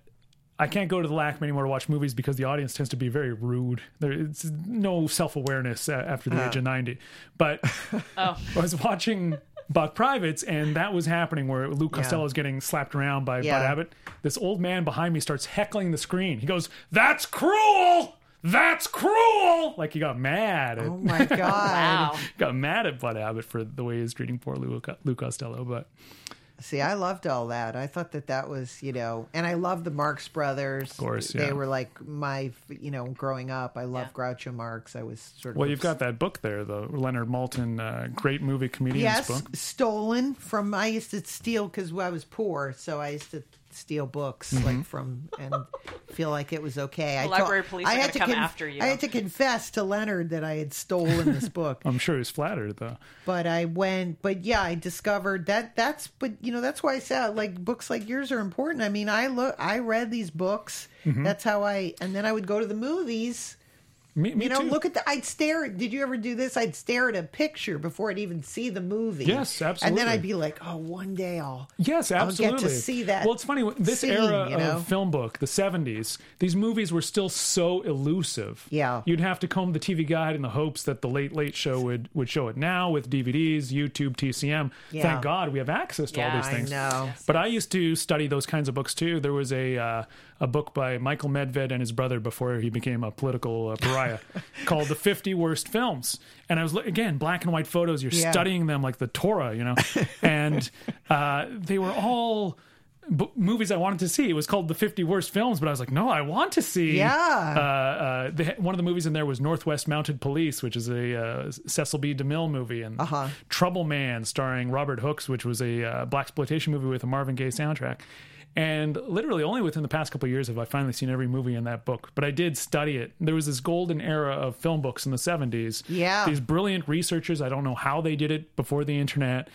[SPEAKER 5] I can't go to the LACMA anymore to watch movies because the audience tends to be very rude. There's no self awareness after the uh-huh. age of 90. But oh. I was watching Buck Privates, and that was happening where Lou Costello is getting slapped around by
[SPEAKER 3] Yeah.
[SPEAKER 5] Bud Abbott. This old man behind me starts heckling the screen. He goes, "That's cruel! That's cruel!" Like he got mad. At,
[SPEAKER 3] Oh my god!
[SPEAKER 1] Wow.
[SPEAKER 5] got mad at Bud Abbott for the way he's treating poor Lou, Lou Costello. But
[SPEAKER 3] See, I loved all that. I thought that that was, you know, and I love the Marx Brothers. Of
[SPEAKER 5] course,
[SPEAKER 3] they were like my, you know, growing up. I loved Groucho Marx. I was sort of
[SPEAKER 5] well, you've got that book there, the Leonard Maltin uh, great movie comedians
[SPEAKER 3] yes,
[SPEAKER 5] book.
[SPEAKER 3] stolen from. I used to steal because I was poor, so I used to steal books
[SPEAKER 5] Mm-hmm.
[SPEAKER 3] like from and feel like it was okay. I
[SPEAKER 1] The library police
[SPEAKER 3] I
[SPEAKER 1] are
[SPEAKER 3] had
[SPEAKER 1] gonna
[SPEAKER 3] to
[SPEAKER 1] come after you.
[SPEAKER 3] I had to confess to Leonard that I had stolen this book.
[SPEAKER 5] I'm sure he's flattered though.
[SPEAKER 3] but I went, but yeah, I discovered that that's, but you know, that's why I said like books like yours are important. I mean, I look, I read these books.
[SPEAKER 5] Mm-hmm.
[SPEAKER 3] That's how I, and then I would go to the movies.
[SPEAKER 5] Me, me
[SPEAKER 3] You know,
[SPEAKER 5] too.
[SPEAKER 3] look at the. I'd stare. Did you ever do this? I'd stare at a picture before I'd even see the movie.
[SPEAKER 5] Yes, absolutely.
[SPEAKER 3] And then I'd be like, oh, one day I'll.
[SPEAKER 5] Yes,
[SPEAKER 3] I'll
[SPEAKER 5] absolutely.
[SPEAKER 3] get to see that
[SPEAKER 5] Well, it's funny. This
[SPEAKER 3] scene,
[SPEAKER 5] era
[SPEAKER 3] you know?
[SPEAKER 5] of film book, the '70s, these movies were still so elusive.
[SPEAKER 3] Yeah.
[SPEAKER 5] you'd have to comb the TV guide in the hopes that the Late Late Show would would show it. Now with DVDs, YouTube, TCM,
[SPEAKER 3] Yeah.
[SPEAKER 5] thank God we have access to all
[SPEAKER 1] Yeah,
[SPEAKER 5] these
[SPEAKER 1] I
[SPEAKER 5] things.
[SPEAKER 3] know.
[SPEAKER 5] But I used to study those kinds of books too. There was a uh, a book by Michael Medved and his brother before he became a political uh, pariah called "The 50 Worst Films." And I was again black and white photos. You're
[SPEAKER 3] Yeah.
[SPEAKER 5] studying them like the Torah, you know, and uh, they were all. B- movies I wanted to see. It was called the 50 worst films, but I was like, no, I want to see.
[SPEAKER 3] Yeah.
[SPEAKER 5] Uh, uh, one of the movies in there was Northwest Mounted Police, which is a uh, Cecil B. DeMille movie, and
[SPEAKER 3] Uh-huh.
[SPEAKER 5] Trouble Man, starring Robert Hooks, which was a uh, black exploitation movie with a Marvin Gaye soundtrack. And literally, only within the past couple of years have I finally seen every movie in that book. But I did study it. There was this golden era of film books in the 70s.
[SPEAKER 3] Yeah.
[SPEAKER 5] These brilliant researchers, I don't know how they did it before the internet.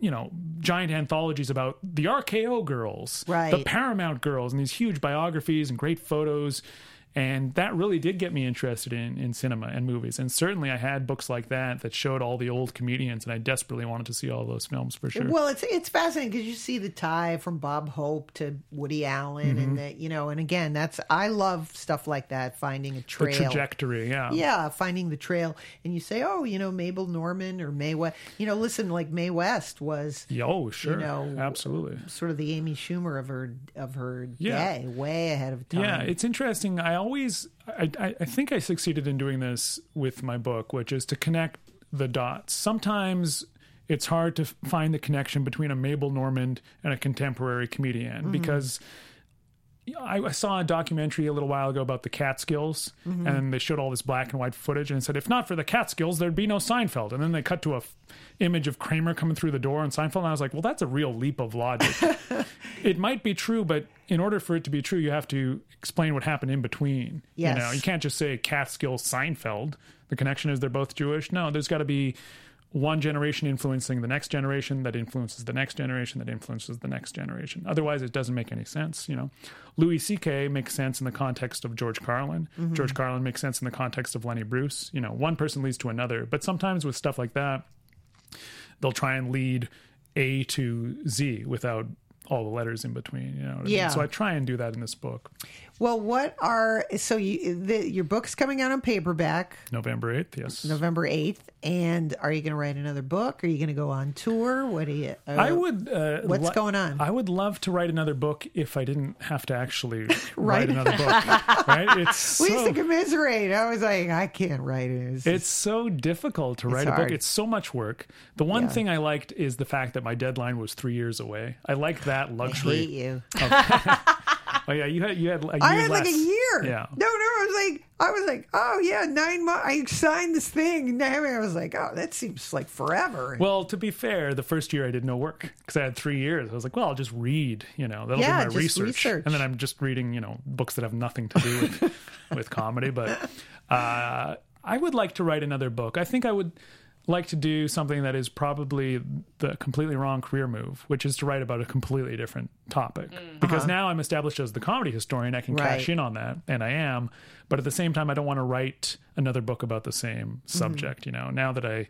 [SPEAKER 5] You know, giant anthologies about the RKO girls,
[SPEAKER 3] Right.
[SPEAKER 5] the Paramount girls, and these huge biographies and great photos. And that really did get me interested in, in cinema and movies. And certainly I had books like that that showed all the old comedians, and I desperately wanted to see all those films for sure.
[SPEAKER 3] Well, it's it's fascinating because you see the tie from Bob Hope to Woody Allen,
[SPEAKER 5] Mm-hmm.
[SPEAKER 3] and that you know, and again, that's I love stuff like that, finding a trail the
[SPEAKER 5] trajectory, yeah.
[SPEAKER 3] Yeah, finding the trail, and you say, oh, you know, Mabel Normand or Mae West. You know, listen, like Mae West was
[SPEAKER 5] Oh, sure.
[SPEAKER 3] know,
[SPEAKER 5] Absolutely.
[SPEAKER 3] sort of the Amy Schumer of her of her
[SPEAKER 5] Yeah.
[SPEAKER 3] day, way ahead of time.
[SPEAKER 5] Yeah, it's interesting. I always, I, I, I think I succeeded in doing this with my book, which is to connect the dots. Sometimes it's hard to find the connection between a Mabel Normand and a contemporary comedian mm-hmm. because I, I saw a documentary a little while ago about the Catskills, mm-hmm. and they showed all this black and white footage, and said if not for the Catskills, there'd be no Seinfeld. And then they cut to a f- image of Kramer coming through the door on Seinfeld, and I was like, well, that's a real leap of logic. it might be true, but in order for it to be true, you have to explain what happened in between.
[SPEAKER 3] Yes.
[SPEAKER 5] You know, you can't just say Catskills Seinfeld. The connection is they're both Jewish. No, there's got to be one generation influencing the next generation that influences the next generation that influences the next generation. Otherwise, it doesn't make any sense. You know, Louis C.K. makes sense in the context of George Carlin. Mm-hmm. George Carlin makes sense in the context of Lenny Bruce. You know, one person leads to another. But sometimes with stuff like that, they'll try and lead A to Z without all the letters in between. You know, what I mean?
[SPEAKER 3] Yeah.
[SPEAKER 5] So I try and do that in this book.
[SPEAKER 3] Well, what are so you the, your book's coming out on paperback
[SPEAKER 5] November eighth. Yes.
[SPEAKER 3] November eighth, and are you going to write another book? Are you going to go on tour? What do you? Uh,
[SPEAKER 5] I would. Uh,
[SPEAKER 3] What's going on?
[SPEAKER 5] I would love to write another book if I didn't have to actually write another book. right? It's
[SPEAKER 3] we used
[SPEAKER 5] so,
[SPEAKER 3] to commiserate. I was like, I can't write it. It's,
[SPEAKER 5] it's so difficult to write a
[SPEAKER 3] hard.
[SPEAKER 5] book. It's so much work. The one
[SPEAKER 3] Yeah.
[SPEAKER 5] thing I liked is the fact that my deadline was three years away. I like that
[SPEAKER 3] I
[SPEAKER 5] luxury.
[SPEAKER 3] hate you.
[SPEAKER 5] Oh yeah, you had you had a year
[SPEAKER 3] I had like a year.
[SPEAKER 5] Yeah.
[SPEAKER 3] No, no. I was like, I was like, oh yeah, nine months. I signed this thing. And I was like, oh, that seems like forever.
[SPEAKER 5] Well, to be fair, the first year I did no work because I had three years. I was like, well, I'll just read, you know, that'll
[SPEAKER 3] Yeah,
[SPEAKER 5] be my
[SPEAKER 3] just research.
[SPEAKER 5] And then I'm just reading, you know, books that have nothing to do with, with comedy. But uh, I would like to write another book. I think I would like to do something that is probably the completely wrong career move, which is to write about a completely different topic. Because now I'm established as the comedy historian, I can cash
[SPEAKER 3] Uh-huh.
[SPEAKER 5] In on that, and I am. But at the same time, I don't want to write another book about the same
[SPEAKER 3] Mm-hmm.
[SPEAKER 5] subject. You know, now that I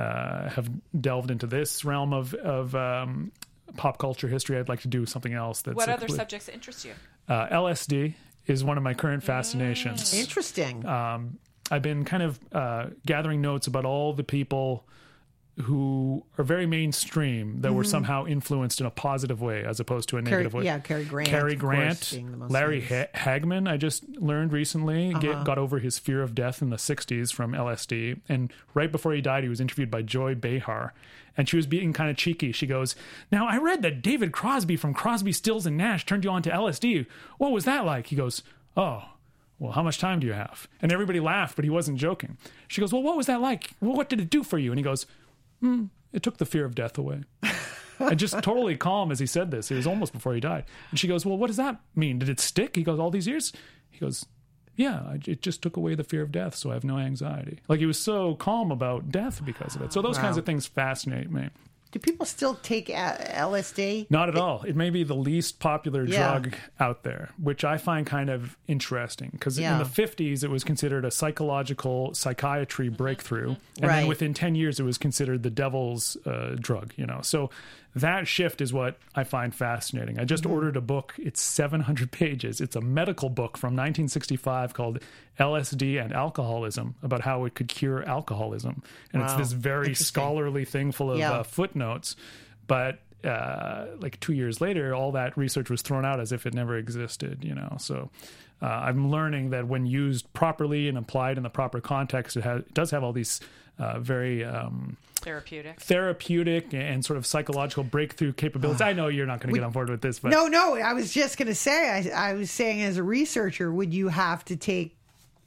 [SPEAKER 5] uh, have delved into this realm of of um, pop culture history, I'd like to do something else. That's
[SPEAKER 1] What other subjects interest you?
[SPEAKER 5] Uh, LSD is one of my current fascinations.
[SPEAKER 3] Interesting.
[SPEAKER 5] Um, I've been kind of uh, gathering notes about all the people who are very mainstream that were somehow influenced in a positive way as opposed to a
[SPEAKER 3] Mm-hmm.
[SPEAKER 5] Negative way.
[SPEAKER 3] yeah, Cary Grant,
[SPEAKER 5] Cary
[SPEAKER 3] course,
[SPEAKER 5] Grant,
[SPEAKER 3] being the most
[SPEAKER 5] Larry ha- Hagman. I just learned recently
[SPEAKER 3] Uh-huh.
[SPEAKER 5] get, got over his fear of death in the '60s from LSD, and right before he died, he was interviewed by Joy Behar, and she was being kind of cheeky. She goes, "Now I read that David Crosby from Crosby, Stills and Nash turned you on to LSD. What was that like?" He goes, "Oh." Well, how much time do you have? And everybody laughed, but he wasn't joking. She goes, well, what was that like? Well, what did it do for you? And he goes, hmm, it took the fear of death away. and just totally calm as he said this. It was almost before he died. And she goes, well, what does that mean? Did it stick? He goes, all these years? He goes, yeah, I- it just took away the fear of death, so I have no anxiety. Like he was so calm about death because of it. So those kinds of things fascinate me.
[SPEAKER 3] Do people still take LSD?
[SPEAKER 5] Not at all. It may be the least popular
[SPEAKER 3] Yeah.
[SPEAKER 5] drug out there, which I find kind of interesting because
[SPEAKER 3] Yeah.
[SPEAKER 5] in the 50s it was considered a psychological psychiatry breakthrough, and
[SPEAKER 3] Right.
[SPEAKER 5] then within 10 years it was considered the devil's uh, drug. You know, so that shift is what I find fascinating. I just
[SPEAKER 3] Mm-hmm.
[SPEAKER 5] ordered a book. It's 700 pages. It's a medical book from 1965 called LSD and Alcoholism about how it could cure alcoholism, and it's this very scholarly thing full of
[SPEAKER 3] Yeah.
[SPEAKER 5] uh, footnotes, but uh, like two years later, all that research was thrown out as if it never existed. You know, so uh, I'm learning that when used properly and applied in the proper context, it, has, it does have all these uh, very um,
[SPEAKER 1] Therapeutic.
[SPEAKER 5] therapeutic and sort of psychological breakthrough capabilities. Ah. I know you're not going to get on board with this, but
[SPEAKER 3] No, no. I was just going to say. I, I was saying, as a researcher, would you have to take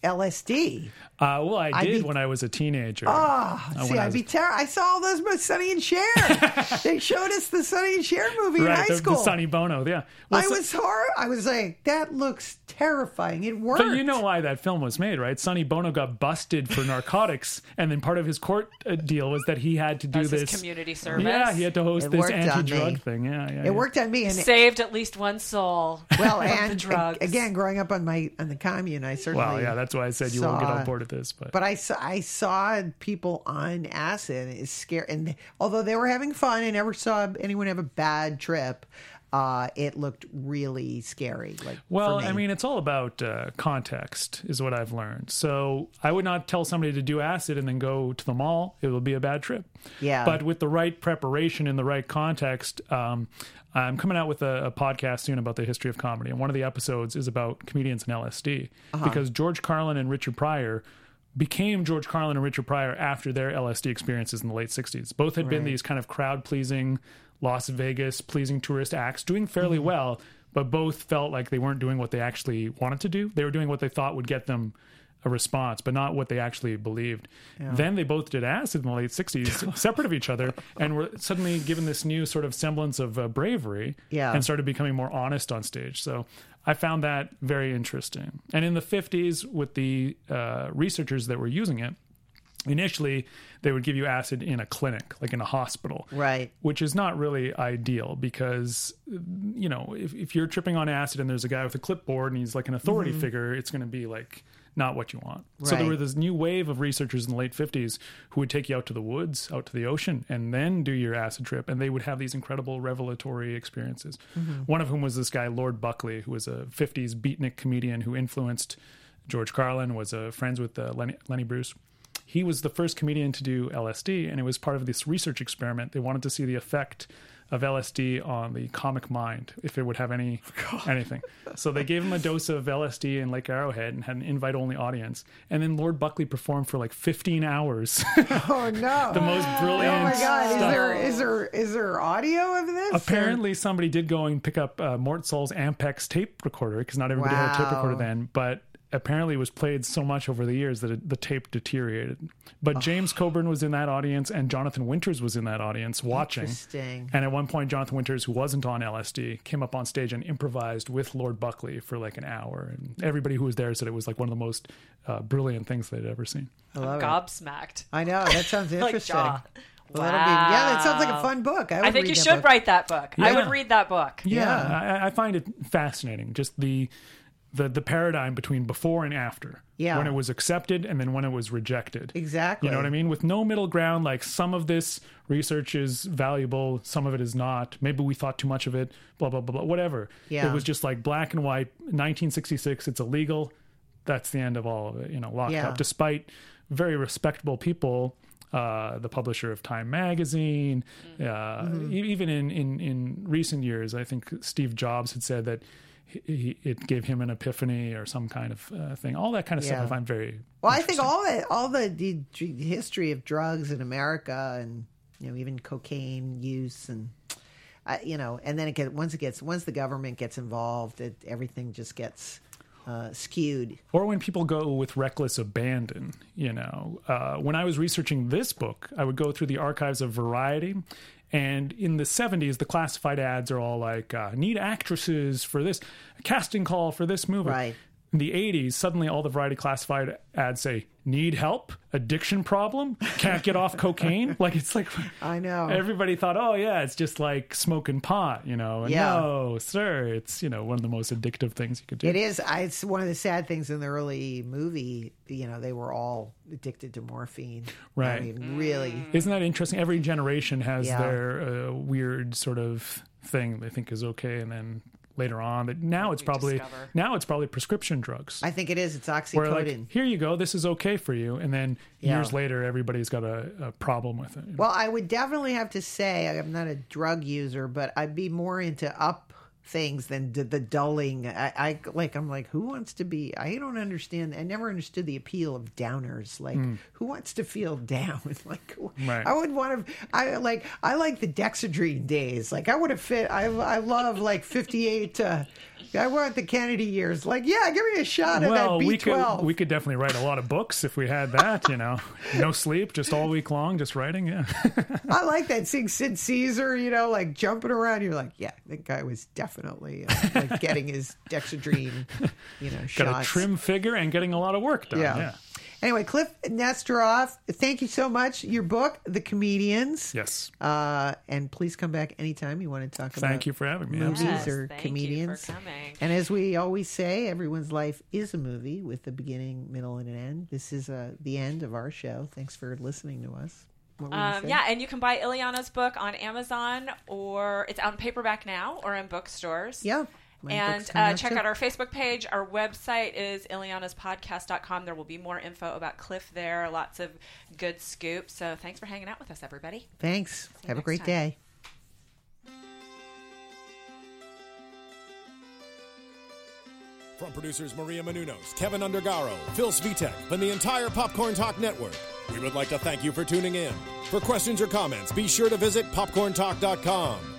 [SPEAKER 3] LSD?
[SPEAKER 5] uh, well, I
[SPEAKER 3] I'd
[SPEAKER 5] did
[SPEAKER 3] be-
[SPEAKER 5] when I was a teenager.
[SPEAKER 3] Ah,
[SPEAKER 5] Uh,
[SPEAKER 3] see,
[SPEAKER 5] when I
[SPEAKER 3] I'd
[SPEAKER 5] was-
[SPEAKER 3] be terrible. I saw all those with Sonny and Cher. they showed us the Sonny and Cher movie in
[SPEAKER 5] right,
[SPEAKER 3] high
[SPEAKER 5] the,
[SPEAKER 3] school.
[SPEAKER 5] the Sonny Bono, yeah. Well,
[SPEAKER 3] I
[SPEAKER 5] so-
[SPEAKER 3] was horror. I was like, that looks terrifying. It worked.
[SPEAKER 5] But you know why that film was made, right? Sonny Bono got busted for narcotics, and then part of his court uh, deal was that he had to do
[SPEAKER 1] As his
[SPEAKER 5] this
[SPEAKER 1] community service.
[SPEAKER 5] Yeah, he had to host
[SPEAKER 3] It
[SPEAKER 5] this
[SPEAKER 3] worked on
[SPEAKER 5] anti-drug thing. Yeah, yeah.
[SPEAKER 3] It worked on me, and
[SPEAKER 1] Saved at least one soul.
[SPEAKER 3] well,
[SPEAKER 1] of the
[SPEAKER 3] and
[SPEAKER 1] drugs.
[SPEAKER 3] again, growing up on my on the commune, I certainly.
[SPEAKER 5] Well, yeah, that's why I said you won't get on board with this, but,
[SPEAKER 3] But I saw I saw people on acid. It's scary, and although they were having fun, I never saw anyone have a bad trip. Uh, it looked really scary. Like,
[SPEAKER 5] well,
[SPEAKER 3] me.
[SPEAKER 5] I mean, it's all about uh, context, is what I've learned. So I would not tell somebody to do acid and then go to the mall; it will be a bad trip.
[SPEAKER 3] Yeah.
[SPEAKER 5] But with the right preparation in the right context, um, I'm coming out with a, a podcast soon about the history of comedy, and one of the episodes is about comedians and LSD
[SPEAKER 3] Uh-huh.
[SPEAKER 5] because George Carlin and Richard Pryor became George Carlin and Richard Pryor after their LSD experiences in the late 60s. Both had been these kind of crowd pleasing, Las Vegas pleasing tourist acts, doing fairly
[SPEAKER 3] Mm-hmm.
[SPEAKER 5] well, but both felt like they weren't doing what they actually wanted to do. They were doing what they thought would get them a response, but not what they actually believed. Then they both did acid in the late 60s, separate of each other, and were suddenly given this new sort of semblance of uh, bravery
[SPEAKER 3] Yeah.
[SPEAKER 5] and started becoming more honest on stage. So I found that very interesting. And in the 50s, with the uh, researchers that were using it, initially they would give you acid in a clinic, like in a hospital.
[SPEAKER 3] Right.
[SPEAKER 5] which is not really ideal because you know if, if you're tripping on acid and there's a guy with a clipboard and he's like an authority figure it's going to be like not what you want. So there
[SPEAKER 3] Right.
[SPEAKER 5] were this new wave of researchers in the late 50s who would take you out to the woods out to the ocean and then do your acid trip and they would have these incredible revelatory experiences. One of whom was this guy lord buckley who was a 50s beatnik comedian who influenced george carlin was uh, friends with uh, lenny, lenny bruce he was the first comedian to do LSD, and it was part of this research experiment. They wanted to see the effect of LSD on the comic mind, if it would have any anything. So they gave him a dose of LSD in Lake Arrowhead and had an invite-only audience. And then Lord Buckley performed for like 15 hours.
[SPEAKER 3] Oh no.
[SPEAKER 5] the most brilliant.
[SPEAKER 3] Oh my God! Is there is there is there audio of this?
[SPEAKER 5] Apparently, somebody did go and pick up uh, Mort Sahl's Ampex tape recorder because not everybody had a tape recorder then. But apparently, was played so much over the years that it, the tape deteriorated. But James Coburn was in that audience, and Jonathan Winters was in that audience watching.
[SPEAKER 3] Interesting.
[SPEAKER 5] And at one point, Jonathan Winters, who wasn't on LSD, came up on stage and improvised with Lord Buckley for like an hour. And everybody who was there said it was like one of the most uh, brilliant things they'd ever seen.
[SPEAKER 3] I love it.
[SPEAKER 1] Gobsmacked.
[SPEAKER 3] I know that sounds interesting.
[SPEAKER 1] Jaw.
[SPEAKER 3] Well, that'll be, yeah, that sounds like a fun book. I,
[SPEAKER 1] I think
[SPEAKER 3] read
[SPEAKER 1] you should
[SPEAKER 3] book.
[SPEAKER 1] write that book. I would read that book.
[SPEAKER 5] Yeah,
[SPEAKER 3] Yeah.
[SPEAKER 5] I, I find it fascinating. Just the the the paradigm between before and after.
[SPEAKER 3] Yeah.
[SPEAKER 5] when it was accepted and then when it was rejected.
[SPEAKER 3] Exactly.
[SPEAKER 5] You know what I mean? With no middle ground. Like some of this research is valuable, some of it is not. Maybe we thought too much of it. Blah blah blah blah. Whatever.
[SPEAKER 3] Yeah.
[SPEAKER 5] It was just like black and white. 1966. It's illegal. That's the end of all of it. You know, locked
[SPEAKER 3] Yeah.
[SPEAKER 5] up. Despite very respectable people. Uh, the publisher of Time Magazine, uh,
[SPEAKER 3] Mm-hmm.
[SPEAKER 5] e- even in, in, in recent years, I think Steve Jobs had said that he, it gave him an epiphany or some kind of uh, thing. All that kind of
[SPEAKER 3] Yeah.
[SPEAKER 5] stuff I find very
[SPEAKER 3] Well, I think all the all the, the history of drugs in America and you know even cocaine use and uh, you know and then it gets once it gets once the government gets involved, it, everything just gets uh, skewed.
[SPEAKER 5] or when people go with reckless abandon you know uh, when i was researching this book i would go through the archives of variety and in the 70s the classified ads are all like uh, need actresses for this casting call for this movie
[SPEAKER 3] Right.
[SPEAKER 5] In the 80s suddenly all the variety classified ads say need help addiction problem can't get off cocaine like it's like
[SPEAKER 3] I know.
[SPEAKER 5] everybody thought oh yeah it's just like smoking pot you know and
[SPEAKER 3] Yeah.
[SPEAKER 5] no sir it's you know one of the most addictive things you could do
[SPEAKER 3] It is. I, it's one of the sad things in the early movie. You know, they were all addicted to morphine.
[SPEAKER 5] Right.
[SPEAKER 3] I mean, really.
[SPEAKER 5] Isn't that interesting? Every generation has
[SPEAKER 3] Yeah.
[SPEAKER 5] their uh, weird sort of thing they think is okay, and then later on, that now it's probably
[SPEAKER 1] discover.
[SPEAKER 5] now it's probably prescription drugs.
[SPEAKER 3] I think it is. It's
[SPEAKER 5] where
[SPEAKER 3] oxycodone.
[SPEAKER 5] like, here you go, this is okay for you, and then
[SPEAKER 3] Yeah.
[SPEAKER 5] years later, everybody's got a, a problem with it.
[SPEAKER 3] Well, I would definitely have to say I'm not a drug user, but I'd be more into up things than the, the dulling. I, I like. I'm like, who wants to be? I don't understand. I never understood the appeal of downers. Like, who wants to feel down? like,
[SPEAKER 5] Right.
[SPEAKER 3] I would want to. I like. I like the Dexedrine days. Like, I would have fit. I I love like 58. Uh, I want the Kennedy years. Like, yeah, give me a shot of that B12.
[SPEAKER 5] could we could definitely write a lot of books if we had that. You know, no sleep, just all week long, just writing. Yeah,
[SPEAKER 3] I like that seeing Sid Caesar, you know, like jumping around. You're like, yeah, that guy was definitely uh, like getting his Dexedrine, you know,
[SPEAKER 5] got
[SPEAKER 3] shots.
[SPEAKER 5] a trim figure and getting a lot of work done.
[SPEAKER 3] Yeah.
[SPEAKER 5] yeah.
[SPEAKER 3] Anyway, Kliph Nesteroff, thank you so much. Your book, The Comedians.
[SPEAKER 5] Yes.
[SPEAKER 3] Uh, and please come back anytime you want to talk about
[SPEAKER 5] Thank you for having me.
[SPEAKER 3] movies
[SPEAKER 1] Yes,
[SPEAKER 3] or
[SPEAKER 1] thank you for
[SPEAKER 3] comedians.
[SPEAKER 1] coming.
[SPEAKER 3] And as we always say, everyone's life is a movie with a beginning, middle, and an end. This is uh, the end of our show. Thanks for listening to us. What were you
[SPEAKER 1] Um, yeah, and you can buy Illeana's book on Amazon, or it's out in paperback now, or in bookstores.
[SPEAKER 3] Yeah. My
[SPEAKER 1] and uh, check
[SPEAKER 3] too.
[SPEAKER 1] out our Facebook page. Our website is ilianaspodcast.com. There will be more info about Kliph there, lots of good scoops. So thanks for hanging out with us, everybody.
[SPEAKER 3] Thanks. Have a great
[SPEAKER 1] time.
[SPEAKER 3] day.
[SPEAKER 2] From producers Maria Menounos, Keven Undergaro, Phil Svitek, and the entire Popcorn Talk Network, we would like to thank you for tuning in. For questions or comments, be sure to visit popcorntalk.com.